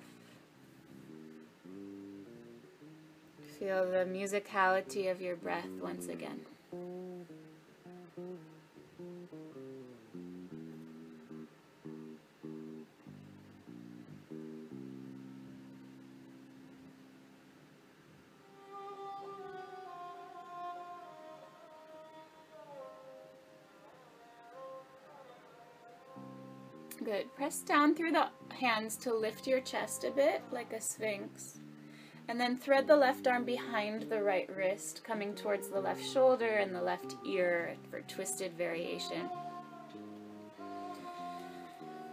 Feel the musicality of your breath once again. Good. Press down through the hands to lift your chest a bit, like a sphinx. And then thread the left arm behind the right wrist, coming towards the left shoulder and the left ear for twisted variation.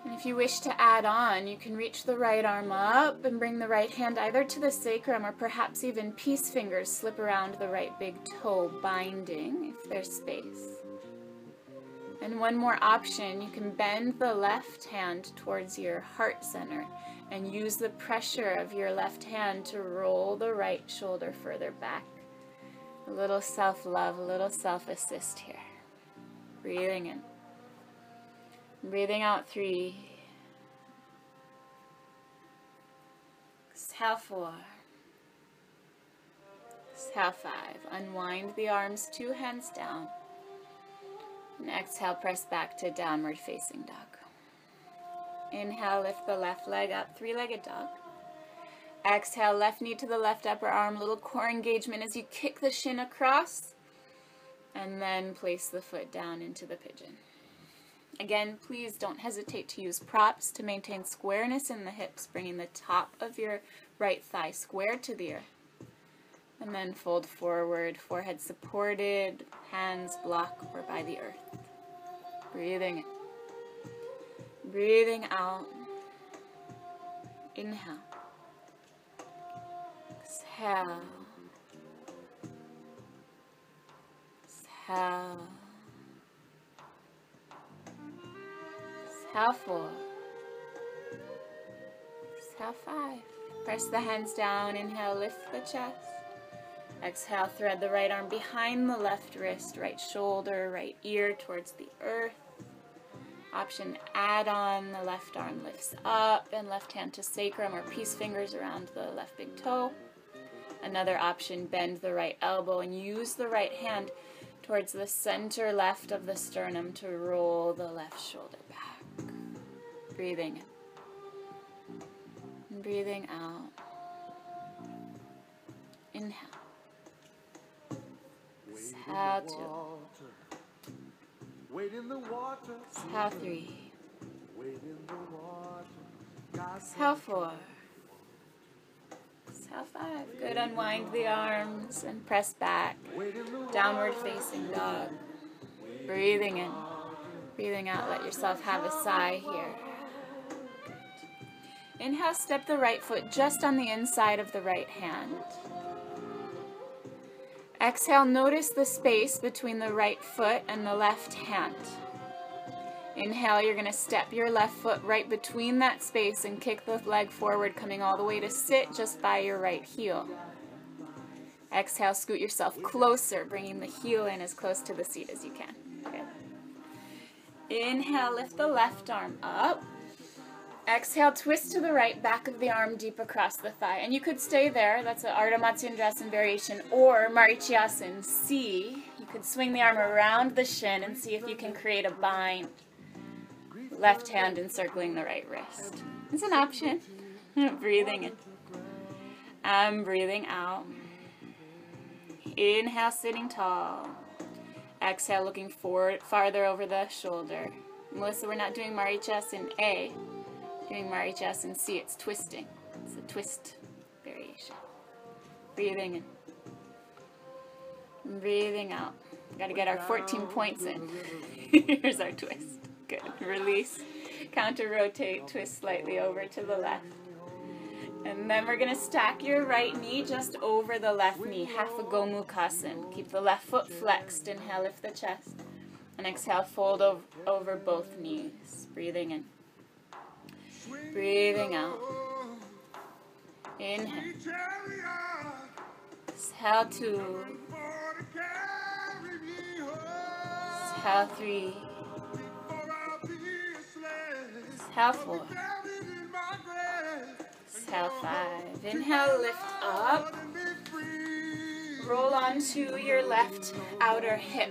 And if you wish to add on, you can reach the right arm up and bring the right hand either to the sacrum or perhaps even peace fingers slip around the right big toe, binding if there's space. And one more option, you can bend the left hand towards your heart center and use the pressure of your left hand to roll the right shoulder further back. A little self-love, a little self-assist here. Breathing in. Breathing out three. Exhale four. Exhale five. Unwind the arms, two hands down. And exhale, press back to downward facing dog. Inhale, lift the left leg up, three-legged dog. Exhale, left knee to the left upper arm, little core engagement as you kick the shin across. And then place the foot down into the pigeon. Again, please don't hesitate to use props to maintain squareness in the hips, bringing the top of your right thigh square to the earth. And then fold forward, forehead supported, hands block or by the earth. Breathing in. Breathing out. Inhale. Exhale. Exhale. Exhale four. Exhale five. Press the hands down. Inhale, lift the chest. Exhale, thread the right arm behind the left wrist, right shoulder, right ear towards the earth. Option add on, the left arm lifts up and left hand to sacrum or peace fingers around the left big toe. Another option, bend the right elbow and use the right hand towards the center left of the sternum to roll the left shoulder back. Breathing in. breathing out. Inhale. Exhale. Wait in the water. Exhale three. Wait in the water. Exhale four. Exhale five. Good. Unwind the arms and press back. Downward facing dog. Breathing in. Breathing out. Let yourself have a sigh here. Inhale, step the right foot just on the inside of the right hand. Exhale, notice the space between the right foot and the left hand. Inhale, you're going to step your left foot right between that space and kick the leg forward, coming all the way to sit just by your right heel. Exhale, scoot yourself closer, bringing the heel in as close to the seat as you can. Inhale, lift the left arm up. Exhale, twist to the right, back of the arm deep across the thigh. And you could stay there. That's an Ardha Matsyendrasana variation. Or Marichyasana C. You could swing the arm around the shin and see if you can create a bind. Left hand encircling the right wrist. It's an option. *laughs* breathing in. I'm breathing out. Inhale, sitting tall. Exhale, looking forward, farther over the shoulder. Melissa, we're not doing Marichyasana A. Doing Marichyasana C it's twisting. It's a twist variation. Breathing in. Breathing out. Got to get our 14 points in. *laughs* Here's our twist. Good. Release. Counter rotate. Twist slightly over to the left. And then we're going to stack your right knee just over the left knee. Half a Gomukhasana. Keep the left foot flexed. Inhale, lift the chest. And exhale, fold over, over both knees. Breathing in. Breathing out. Inhale. Exhale two. Exhale three. Exhale four. Exhale five. Inhale, lift up. Roll onto your left outer hip.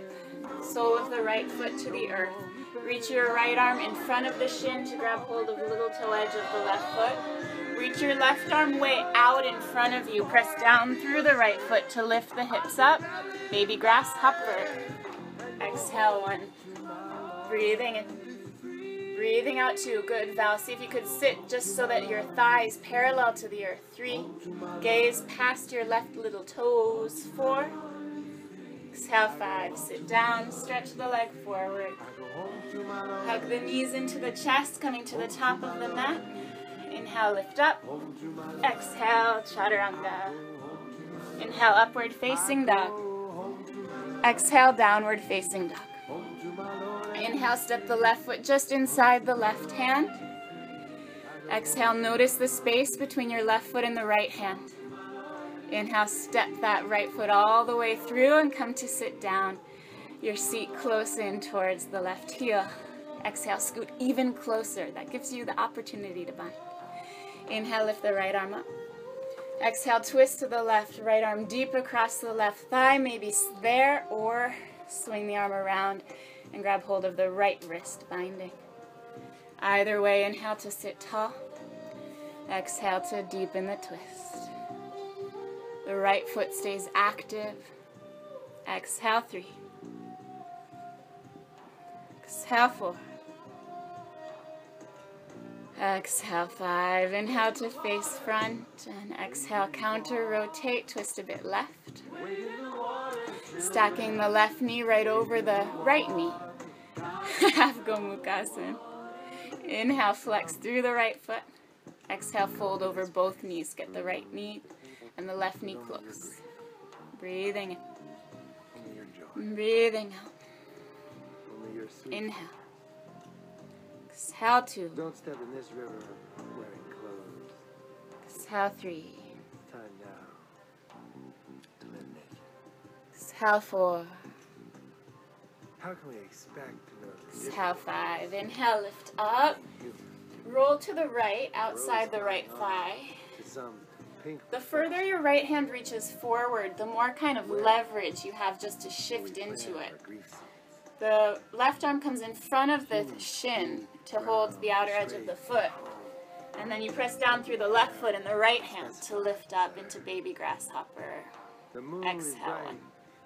Sole of the right foot to the earth. Reach your right arm in front of the shin to grab hold of the little toe edge of the left foot. Reach your left arm way out in front of you. Press down through the right foot to lift the hips up. Baby grasshopper. Exhale one. Breathing in. Breathing out two. Good, Val. See if you could sit just so that your thighs parallel to the earth. Three. Gaze past your left little toes. Four. Exhale five. Sit down. Stretch the leg forward. Hug the knees into the chest, coming to the top of the mat. Inhale, lift up. Exhale, chaturanga. Inhale, upward facing dog. Exhale, downward facing dog. Inhale, step the left foot just inside the left hand. Exhale, notice the space between your left foot and the right hand. Inhale, step that right foot all the way through and come to sit down. Your seat close in towards the left heel. Exhale, scoot even closer. That gives you the opportunity to bind. Inhale, lift the right arm up. Exhale, twist to the left, right arm deep across the left thigh, maybe there, or swing the arm around and grab hold of the right wrist, binding. Either way, inhale to sit tall. Exhale to deepen the twist. The right foot stays active. Exhale, three. Exhale, four. Exhale, five. Inhale to face front. And exhale, counter, rotate, twist a bit left. Stacking the left knee right over the right knee. *laughs* Half Gomukhasana. Inhale, flex through the right foot. Exhale, fold over both knees. Get the right knee and the left knee close. Breathing in. Breathing out. Inhale. Exhale two. Don't step in this river wearing clothes. Exhale three. Time now to live naked. Exhale four. How can we expect to know Exhale five. Inhale, lift up. Roll to the right, outside the right thigh. difference to some pink The further your right hand reaches forward, the more kind of leverage you have just to shift into it. The left arm comes in front of the shin to hold the outer edge of the foot. And then you press down through the left foot and the right hand to lift up into baby grasshopper. Exhale.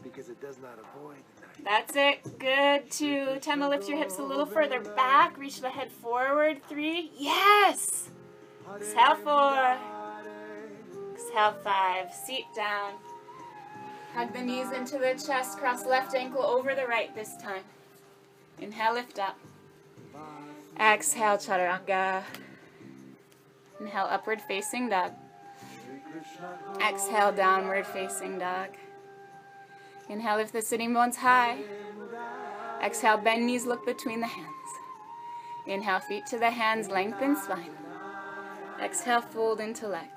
because it does not avoid. That's it. Good. Two. Ten to lift your hips a little further back. Reach the head forward. Three. Yes. Exhale four. Exhale five. Seat down. Hug the knees into the chest. Cross left ankle over the right this time. Inhale, lift up. Exhale, chaturanga. Inhale, upward facing dog. Exhale, downward facing dog. Inhale, lift the sitting bones high. Exhale, bend knees, look between the hands. Inhale, feet to the hands, lengthen spine. Exhale, fold into legs.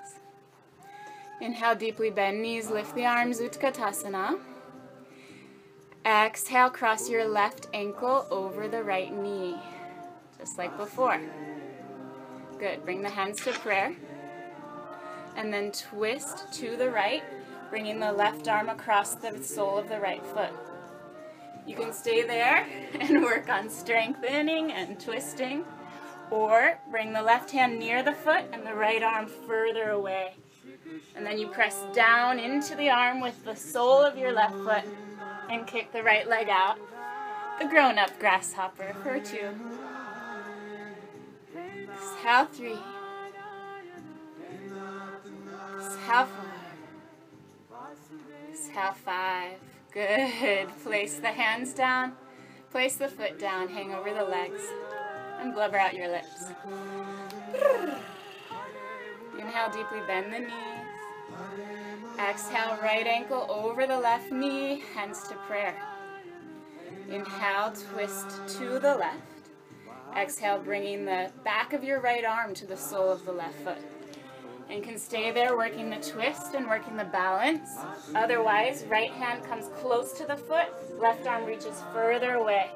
Inhale, deeply bend knees, lift the arms, Utkatasana. Exhale, cross your left ankle over the right knee, just like before. Good. Bring the hands to prayer. And then twist to the right, bringing the left arm across the sole of the right foot. You can stay there *laughs* and work on strengthening and twisting, or bring the left hand near the foot and the right arm further away. And then you press down into the arm with the sole of your left foot and kick the right leg out. The grown up grasshopper for two. Exhale three. Exhale four. Exhale five. Good. Place the hands down. Place the foot down. Hang over the legs. And blubber out your lips. Inhale deeply, bend the knees. Exhale, right ankle over the left knee, hands to prayer. Inhale, twist to the left. Exhale, bringing the back of your right arm to the sole of the left foot. And can stay there working the twist and working the balance. Otherwise, right hand comes close to the foot, left arm reaches further away.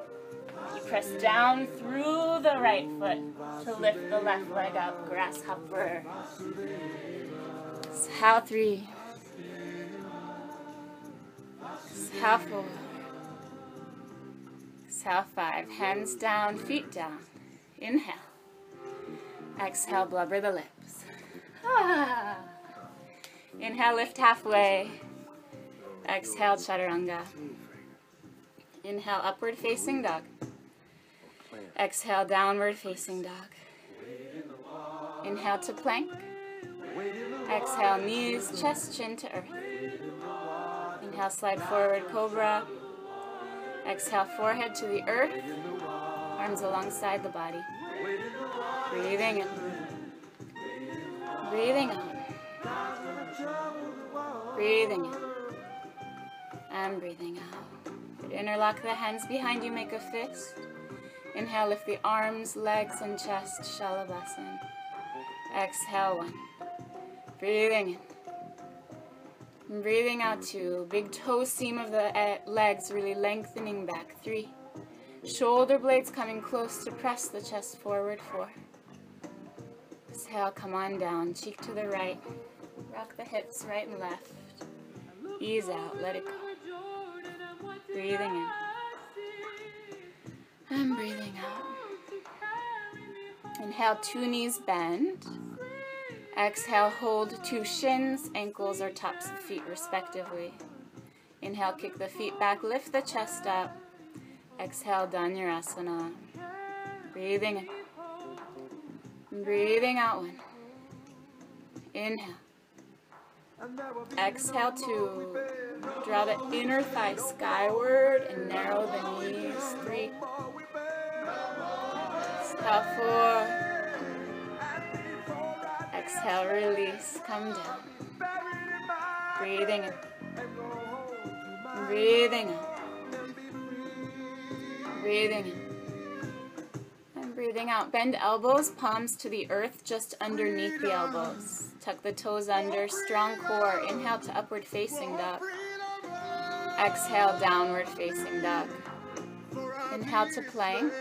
You press down through the right foot to lift the left leg up, grasshopper. Exhale three. Exhale four. Exhale five. Hands down, feet down. Inhale. Exhale, blubber the lips. Ah. Inhale, lift halfway. Exhale, chaturanga. Inhale, upward facing dog. Exhale, downward facing dog. Inhale to plank. Exhale, knees, chest, chin to earth. Inhale, slide forward, cobra. Exhale, forehead to the earth. Arms alongside the body. Breathing in. Breathing out. Breathing in. And breathing out. Interlock the hands behind you, make a fist. Inhale, lift the arms, legs, and chest, Shalabhasana. Exhale, one. Breathing in. Breathing out two. Big toe seam of the eh, legs really lengthening back. Three. Shoulder blades coming close to press the chest forward. Four. Exhale, come on down. Cheek to the right. Rock the hips right and left. Ease out. Let it go. Breathing in. And breathing out. Inhale, two knees bend. Exhale, hold two shins, ankles, or tops of feet respectively. Inhale, kick the feet back, lift the chest up. Exhale, Dhanurasana. Breathing in. Breathing out one. Inhale. Exhale two. Draw the inner thigh skyward and narrow the knees. Three. Exhale four. Exhale, release, come down. Breathing in. Breathing out. Breathing in. And breathing out. Bend elbows, palms to the earth, just underneath the elbows. Tuck the toes under, strong core. Inhale to upward facing dog. Exhale, downward facing dog. Inhale to plank.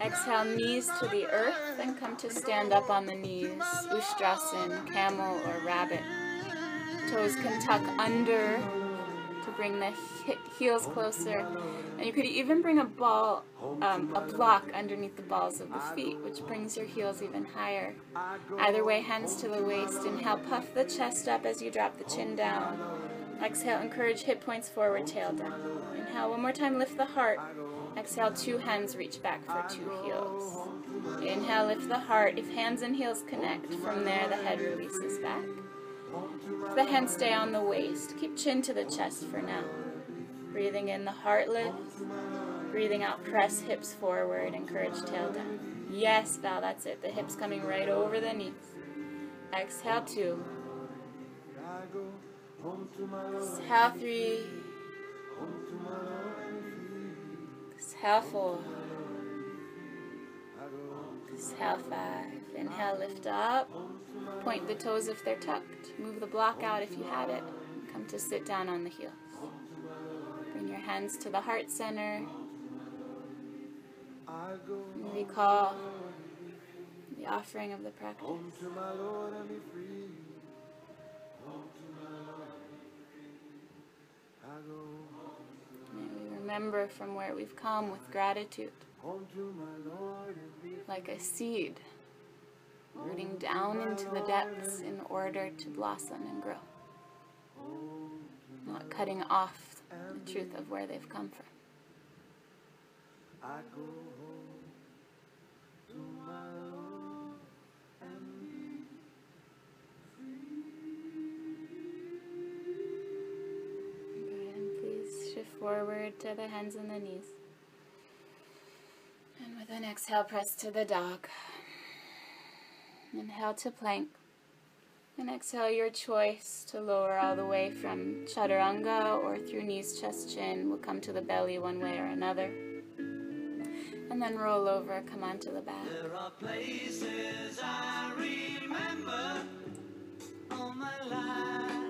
Exhale, knees to the earth then come to stand up on the knees. Ustrasana, camel, or rabbit. Toes can tuck under to bring the heels closer. And you could even bring a ball, um, a block underneath the balls of the feet, which brings your heels even higher. Either way, hands to the waist. Inhale, puff the chest up as you drop the chin down. Exhale, encourage hip points forward, tail down. Inhale, one more time, lift the heart. Exhale, two hands reach back for two heels. Inhale, lift the heart. If hands and heels connect, from there the head releases back. If the hands stay on the waist, keep chin to the chest for now. Breathing in, the heart lifts. Breathing out, press hips forward, encourage tail down. Yes, Val, that's it. The hips coming right over the knees. Exhale, two. Exhale, three. Exhale four. Exhale five. Inhale, lift up. Point the toes if they're tucked. Move the block out if you had it. Come to sit down on the heels. Bring your hands to the heart center. And recall the offering of the practice. Remember from where we've come with gratitude. Like a seed rooting down into the depths in order to blossom and grow. Not cutting off the truth of where they've come from. Forward to the hands and the knees. And with an exhale, press to the dog. Inhale to plank. And exhale your choice to lower all the way from chaturanga or through knees, chest, chin. We'll come to the belly one way or another. And then roll over, come onto the back. There are places I remember all my life.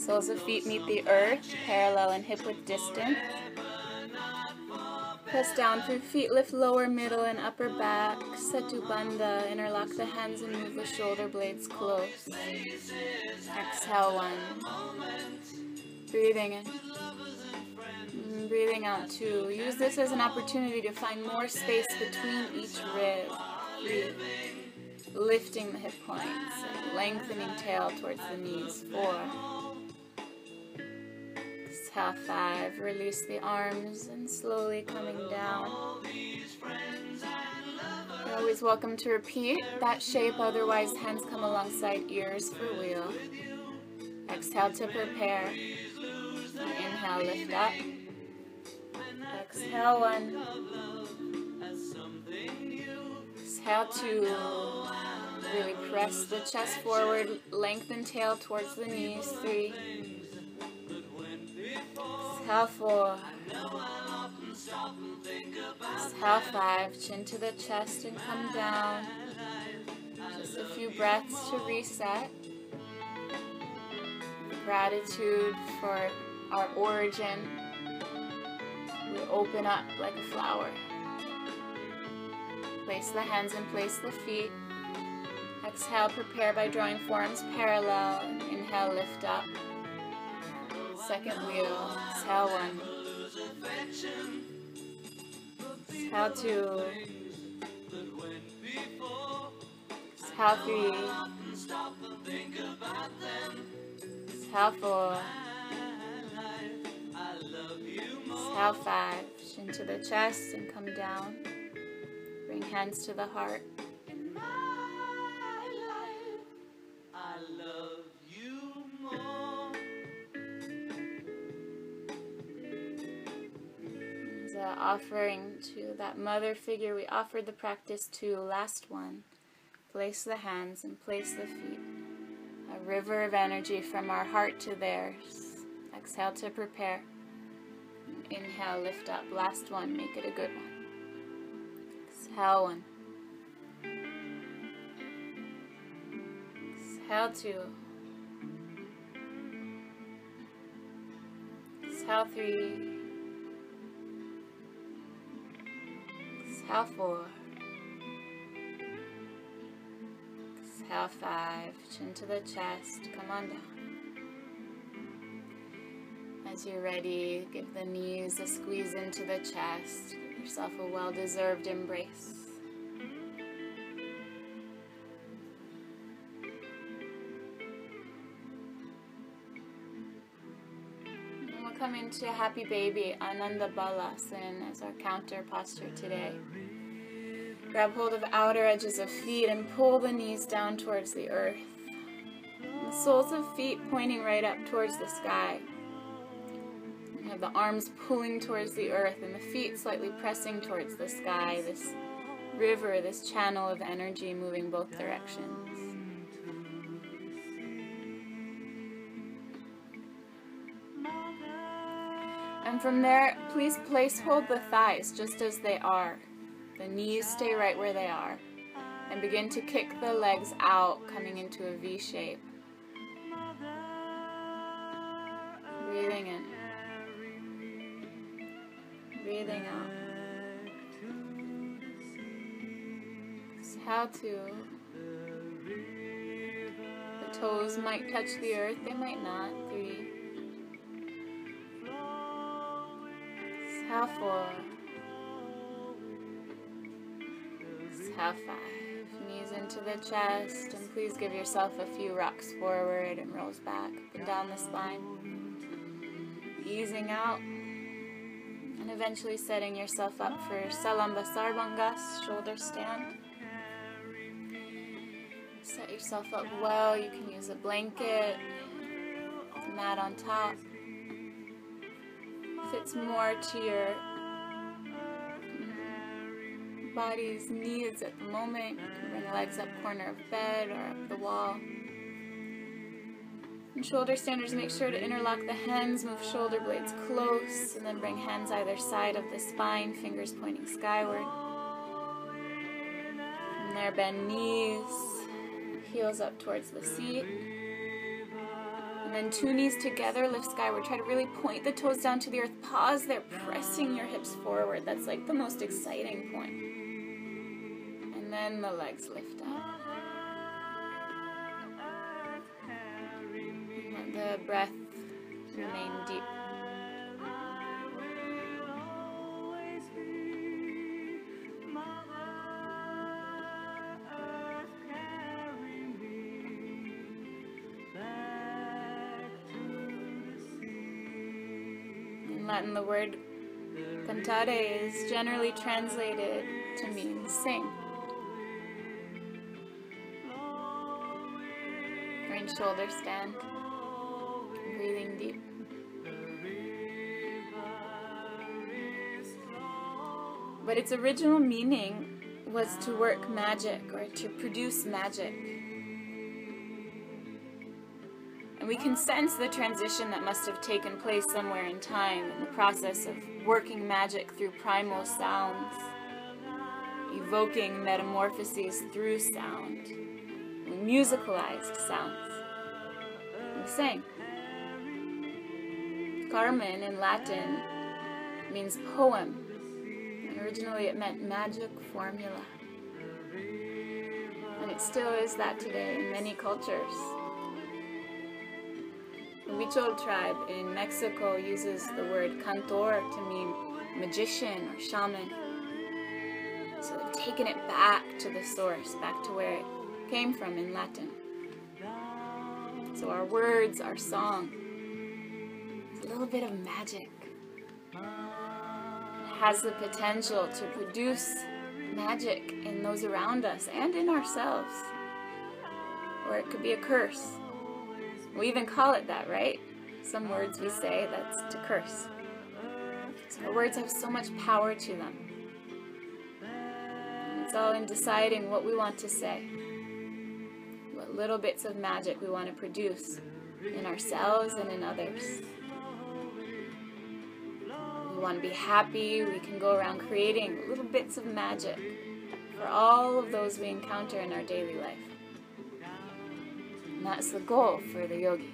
Soles of feet meet the earth, parallel and hip width distance. Press down through feet, lift lower, middle, and upper back. Setu Bandha, interlock the hands and move the shoulder blades close. Exhale one. Breathing in. Mm, breathing out too. Use this as an opportunity to find more space between each rib. Breathe. Lifting the hip points lengthening tail towards the knees. Four. Exhale, five. Release the arms and slowly coming down. You're always welcome to repeat that shape, otherwise hands come alongside ears for wheel. Exhale to prepare. Inhale, lift up. Exhale, one. Exhale, two. Really press the chest forward, lengthen tail towards the knees. Three. Exhale, four. Exhale, five. Chin to the chest and come down. Just a few breaths to reset. Gratitude for our origin. We open up like a flower. Place the hands and place the feet. Exhale, prepare by drawing forearms parallel. Inhale, lift up. Second wheel. Exhale, one. Exhale, two. Exhale, three. Exhale, four. Exhale, five. into the chest and come down. Bring hands to the heart. As an offering to that mother figure we offered the practice to, last one. Place the hands and place the feet. A river of energy from our heart to theirs. Exhale to prepare. Inhale, lift up. Last one, make it a good one. Exhale, one. Exhale, two. Exhale, three. Exhale, four. Exhale, five. Chin to the chest. Come on down. As you're ready, give the knees a squeeze into the chest. Give yourself a well deserved embrace. We'll Happy Baby Ananda Balasana as our counter posture today. Grab hold of outer edges of feet and pull the knees down towards the earth. The soles of feet pointing right up towards the sky. You have the arms pulling towards the earth and the feet slightly pressing towards the sky. This river, this channel of energy moving both directions. From there, please place hold the thighs just as they are. The knees stay right where they are. And begin to kick the legs out, coming into a V shape. Breathing in. Breathing out. How to? The toes might touch the earth, they might not. Three. Exhale four. Exhale five. Knees into the chest, and please give yourself a few rocks forward and rolls back and down the spine. Easing out, and eventually setting yourself up for Salamba Sarvangas, shoulder stand. Set yourself up well. You can use a blanket, mat on top. Fits more to your body's needs at the moment. Bring legs up corner of bed or up the wall. And shoulder standers, make sure to interlock the hands, move shoulder blades close, and then bring hands either side of the spine, fingers pointing skyward. From there, bend knees, heels up towards the seat. And then two knees together, lift skyward. Try to really point the toes down to the earth. Pause there, pressing your hips forward. That's like the most exciting point. And then the legs lift up. The breath remain deep. Latin, the word cantare is generally translated to mean sing. We're shoulder stand, breathing deep. But its original meaning was to work magic or to produce magic. We can sense the transition that must have taken place somewhere in time in the process of working magic through primal sounds, evoking metamorphoses through sound, musicalized sounds. We sang. Carmen in Latin means poem, originally it meant magic formula. And it still is that today in many cultures. The Huichol tribe in Mexico uses the word cantor to mean magician or shaman. So they've taken it back to the source, back to where it came from in Latin. So our words, our song, it's a little bit of magic. It has the potential to produce magic in those around us and in ourselves. Or it could be a curse. We even call it that, right? Some words we say that's to curse. So our words have so much power to them. And it's all in deciding what we want to say, what little bits of magic we want to produce in ourselves and in others. We want to be happy, we can go around creating little bits of magic for all of those we encounter in our daily life. And that's the goal for the yogi.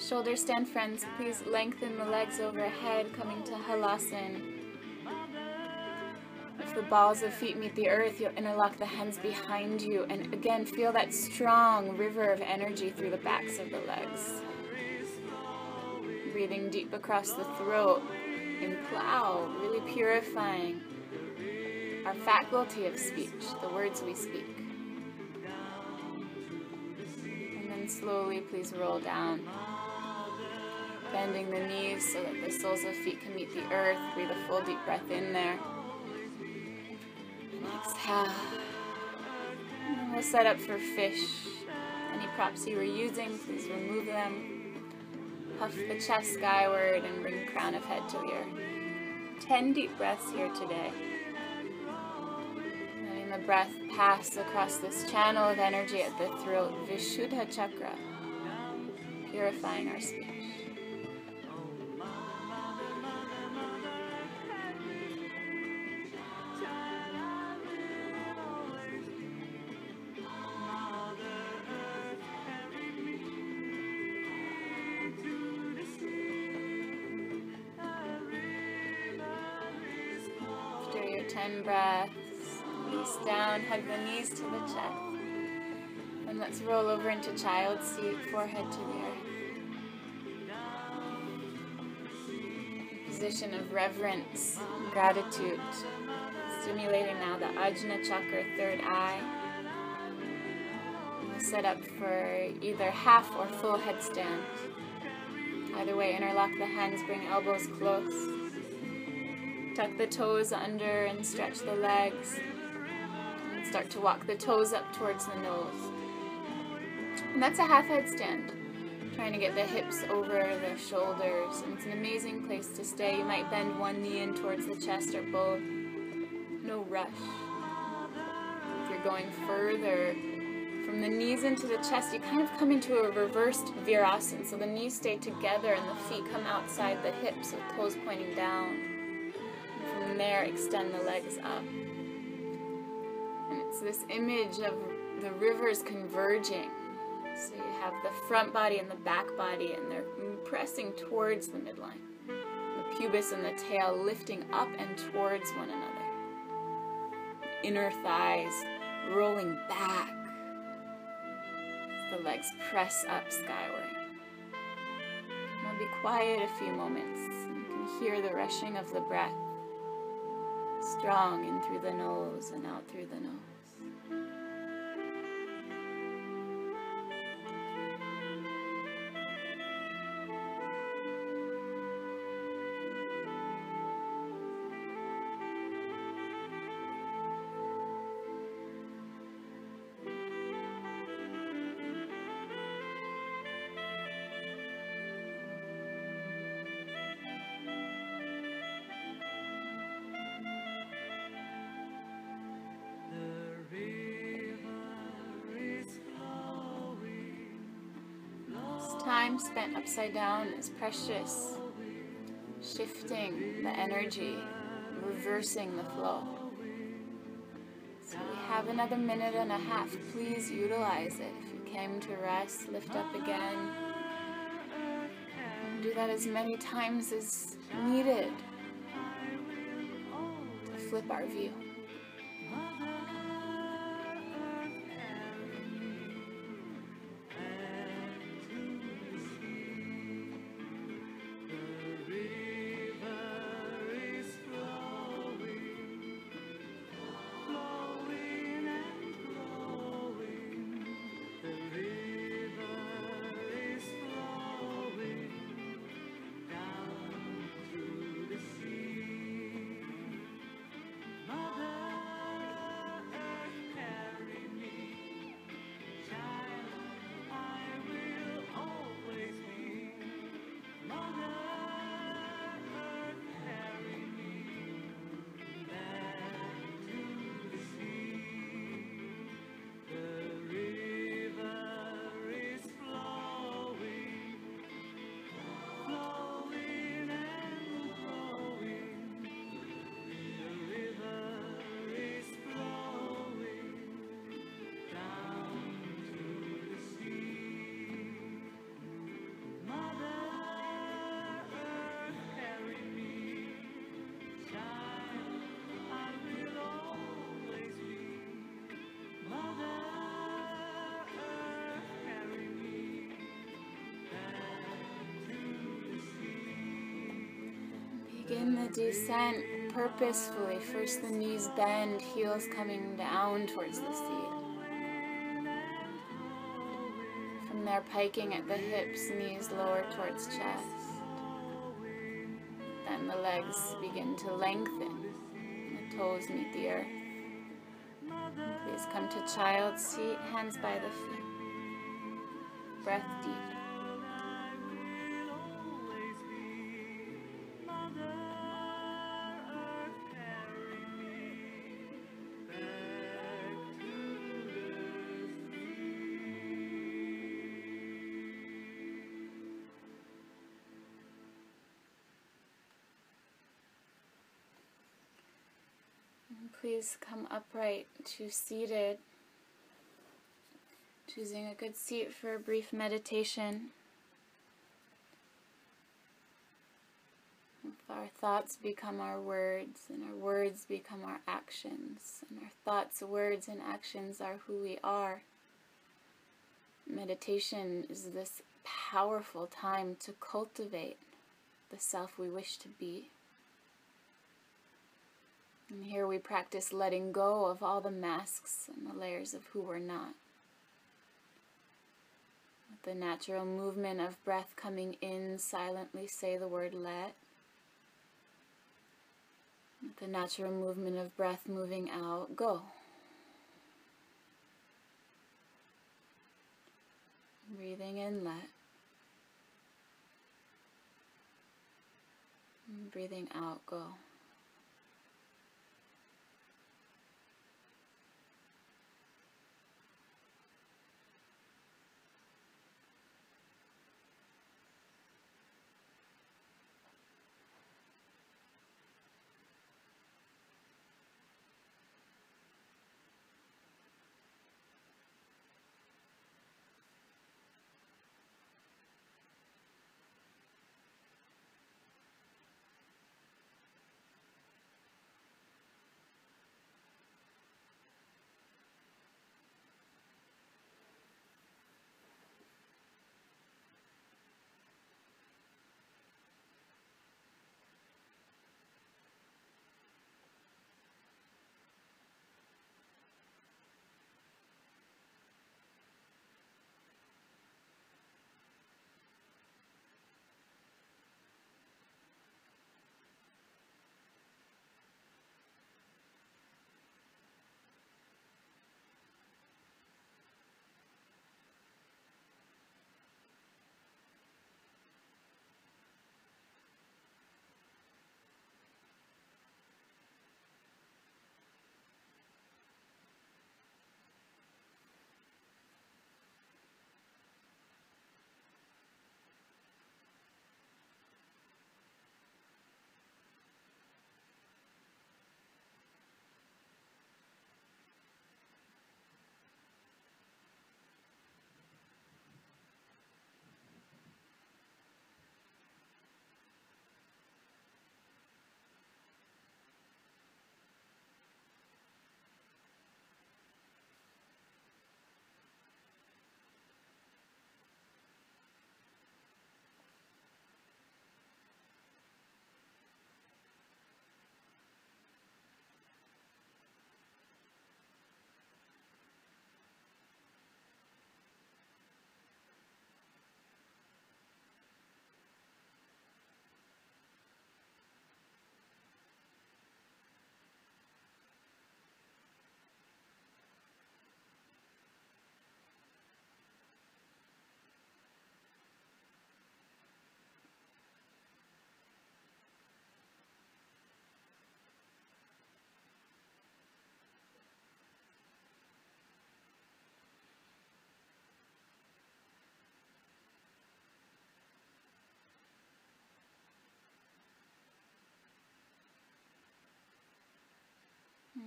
Shoulder stand, friends. Please lengthen the legs overhead, coming to halasana. If the balls of feet meet the earth, you'll interlock the hands behind you. And again, feel that strong river of energy through the backs of the legs. Breathing deep across the throat in plow, really purifying our faculty of speech, the words we speak. And then slowly, please roll down. Bending the knees so that the soles of feet can meet the earth. Breathe a full deep breath in there. And exhale. And we'll set up for fish. Any props you were using, please remove them. Puff the chest skyward and bring crown of head to the earth. Ten deep breaths here today breath pass across this channel of energy at the throat, Vishuddha Chakra, purifying our speech. Roll over into child's seat, forehead to the earth. Position of reverence, gratitude. Stimulating now the Ajna Chakra, third eye. And set up for either half or full headstand. Either way, interlock the hands, bring elbows close. Tuck the toes under and stretch the legs. Start to walk the toes up towards the nose. And that's a half headstand. Trying to get the hips over the shoulders. And it's an amazing place to stay. You might bend one knee in towards the chest or both. No rush. If you're going further from the knees into the chest, you kind of come into a reversed virasana. So the knees stay together and the feet come outside the hips with toes pointing down. And from there, extend the legs up. And it's this image of the rivers converging. So you have the front body and the back body, and they're pressing towards the midline. The pubis and the tail lifting up and towards one another. Inner thighs rolling back. the legs press up skyward. We'll be quiet a few moments. You can hear the rushing of the breath, strong in through the nose and out through the nose. Time spent upside down is precious. Shifting the energy, reversing the flow. So we have another minute and a half. Please utilize it. If you came to rest, lift up again. do that as many times as needed to flip our view. Begin the descent purposefully. First the knees bend, heels coming down towards the seat. From there, piking at the hips, knees lower towards chest. Then the legs begin to lengthen. The toes meet the earth. Please come to child's seat, hands by the feet. Please come upright to seated. Choosing a good seat for a brief meditation. Our thoughts become our words, and our words become our actions, and our thoughts, words, and actions are who we are. Meditation is this powerful time to cultivate the self we wish to be. And here we practice letting go of all the masks and the layers of who we're not. With the natural movement of breath coming in, silently say the word let. With the natural movement of breath moving out, go. Breathing in, let. breathing out, go.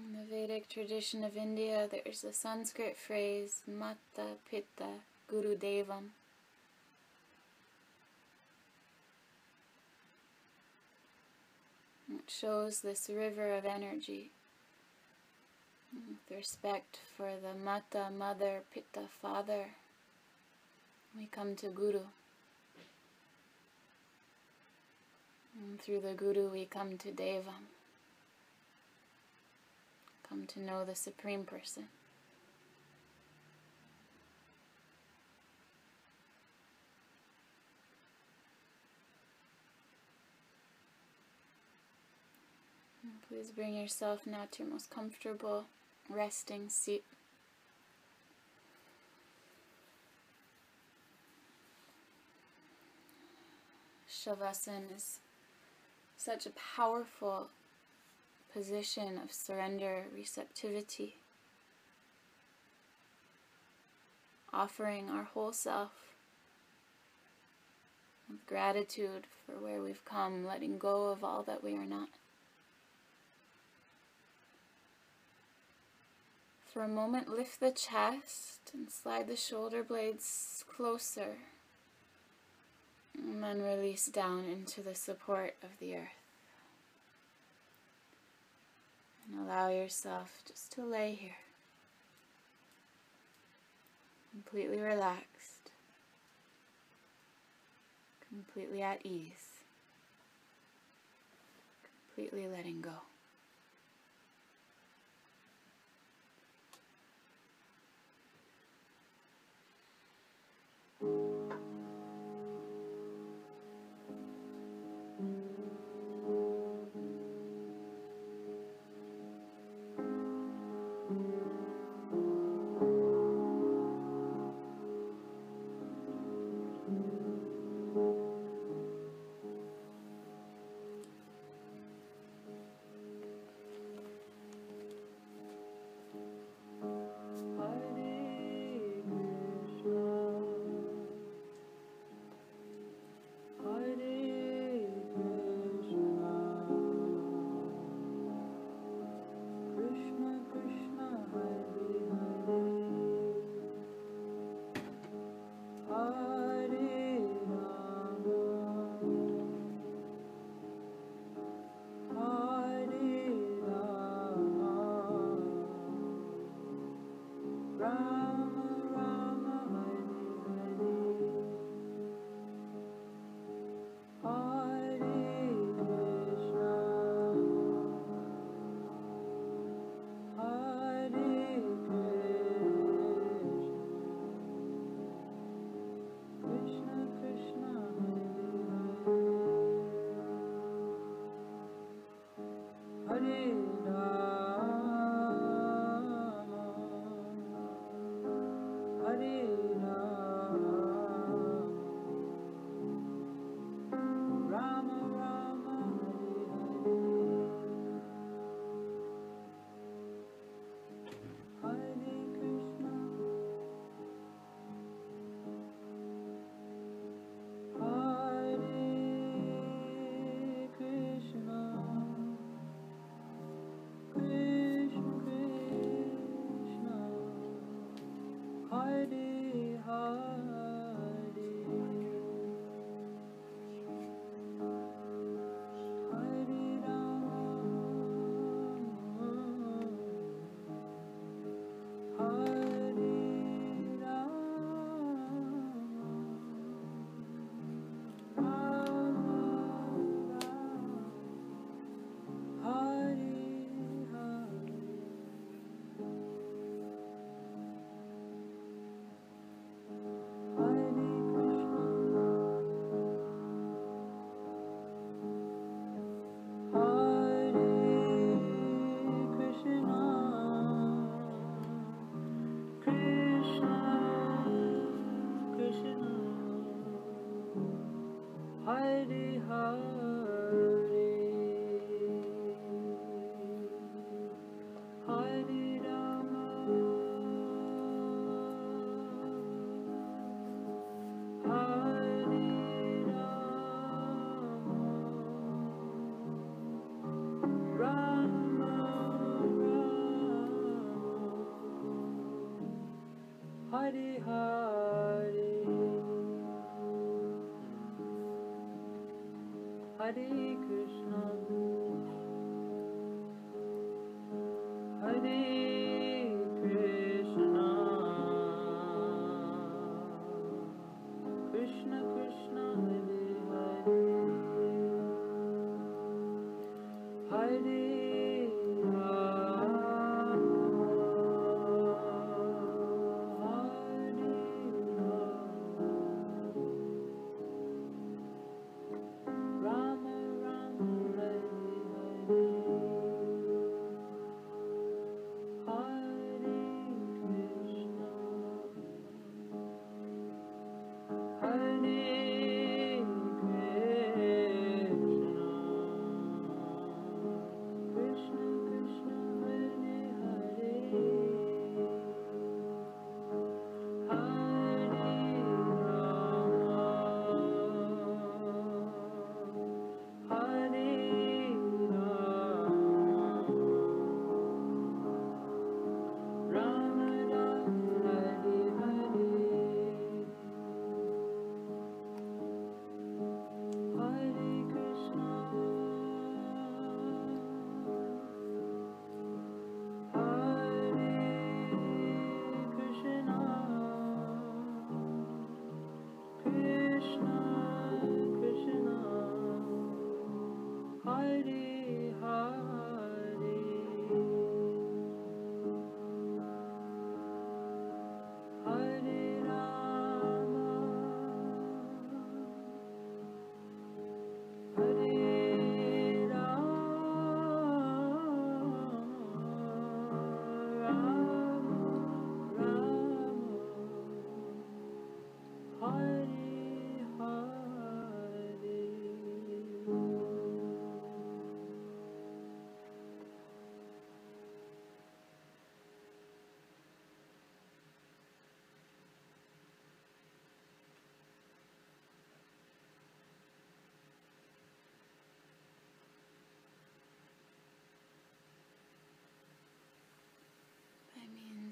The Vedic tradition of India, there's a Sanskrit phrase, Mata Pita Guru Devam. It shows this river of energy with respect for the Mata, Mother, Pita, Father. We come to Guru. And through the Guru, we come to Devam. Come to know the Supreme Person. Please bring yourself now to your most comfortable resting seat. Shavasana is such a powerful position of surrender, receptivity, offering our whole self with gratitude for where we've come, letting go of all that we are not. For a moment, lift the chest and slide the shoulder blades closer. And then release down into the support of the earth. And allow yourself just to lay here, completely relaxed, completely at ease, completely letting go.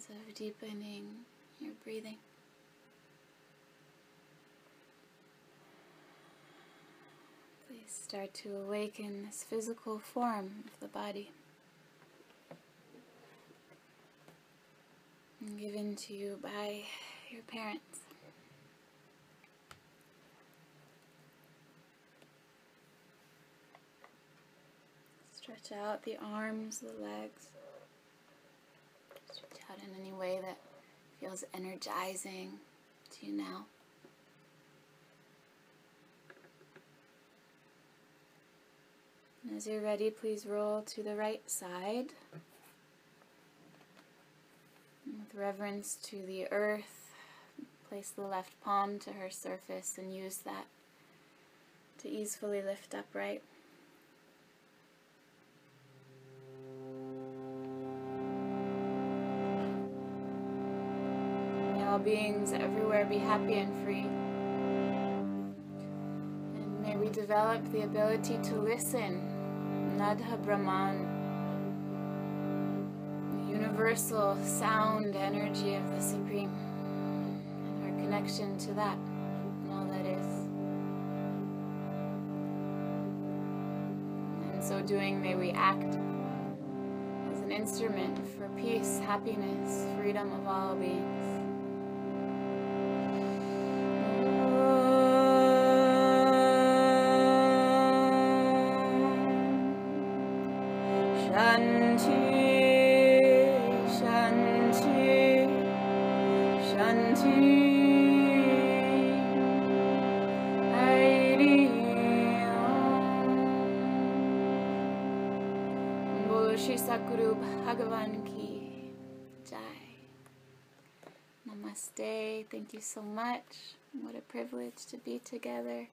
Of deepening your breathing. Please start to awaken this physical form of the body. Given to you by your parents. Stretch out the arms, the legs. In any way that feels energizing to you now. And as you're ready, please roll to the right side. And with reverence to the earth, place the left palm to her surface and use that to easily lift upright. Be happy and free. And may we develop the ability to listen. Nada Brahman. The universal sound energy of the Supreme. And our connection to that and all that is. In so doing, may we act as an instrument for peace, happiness, freedom of all beings. Sadguru Bhagavan ki jai. Namaste. Thank you so much. What a privilege to be together.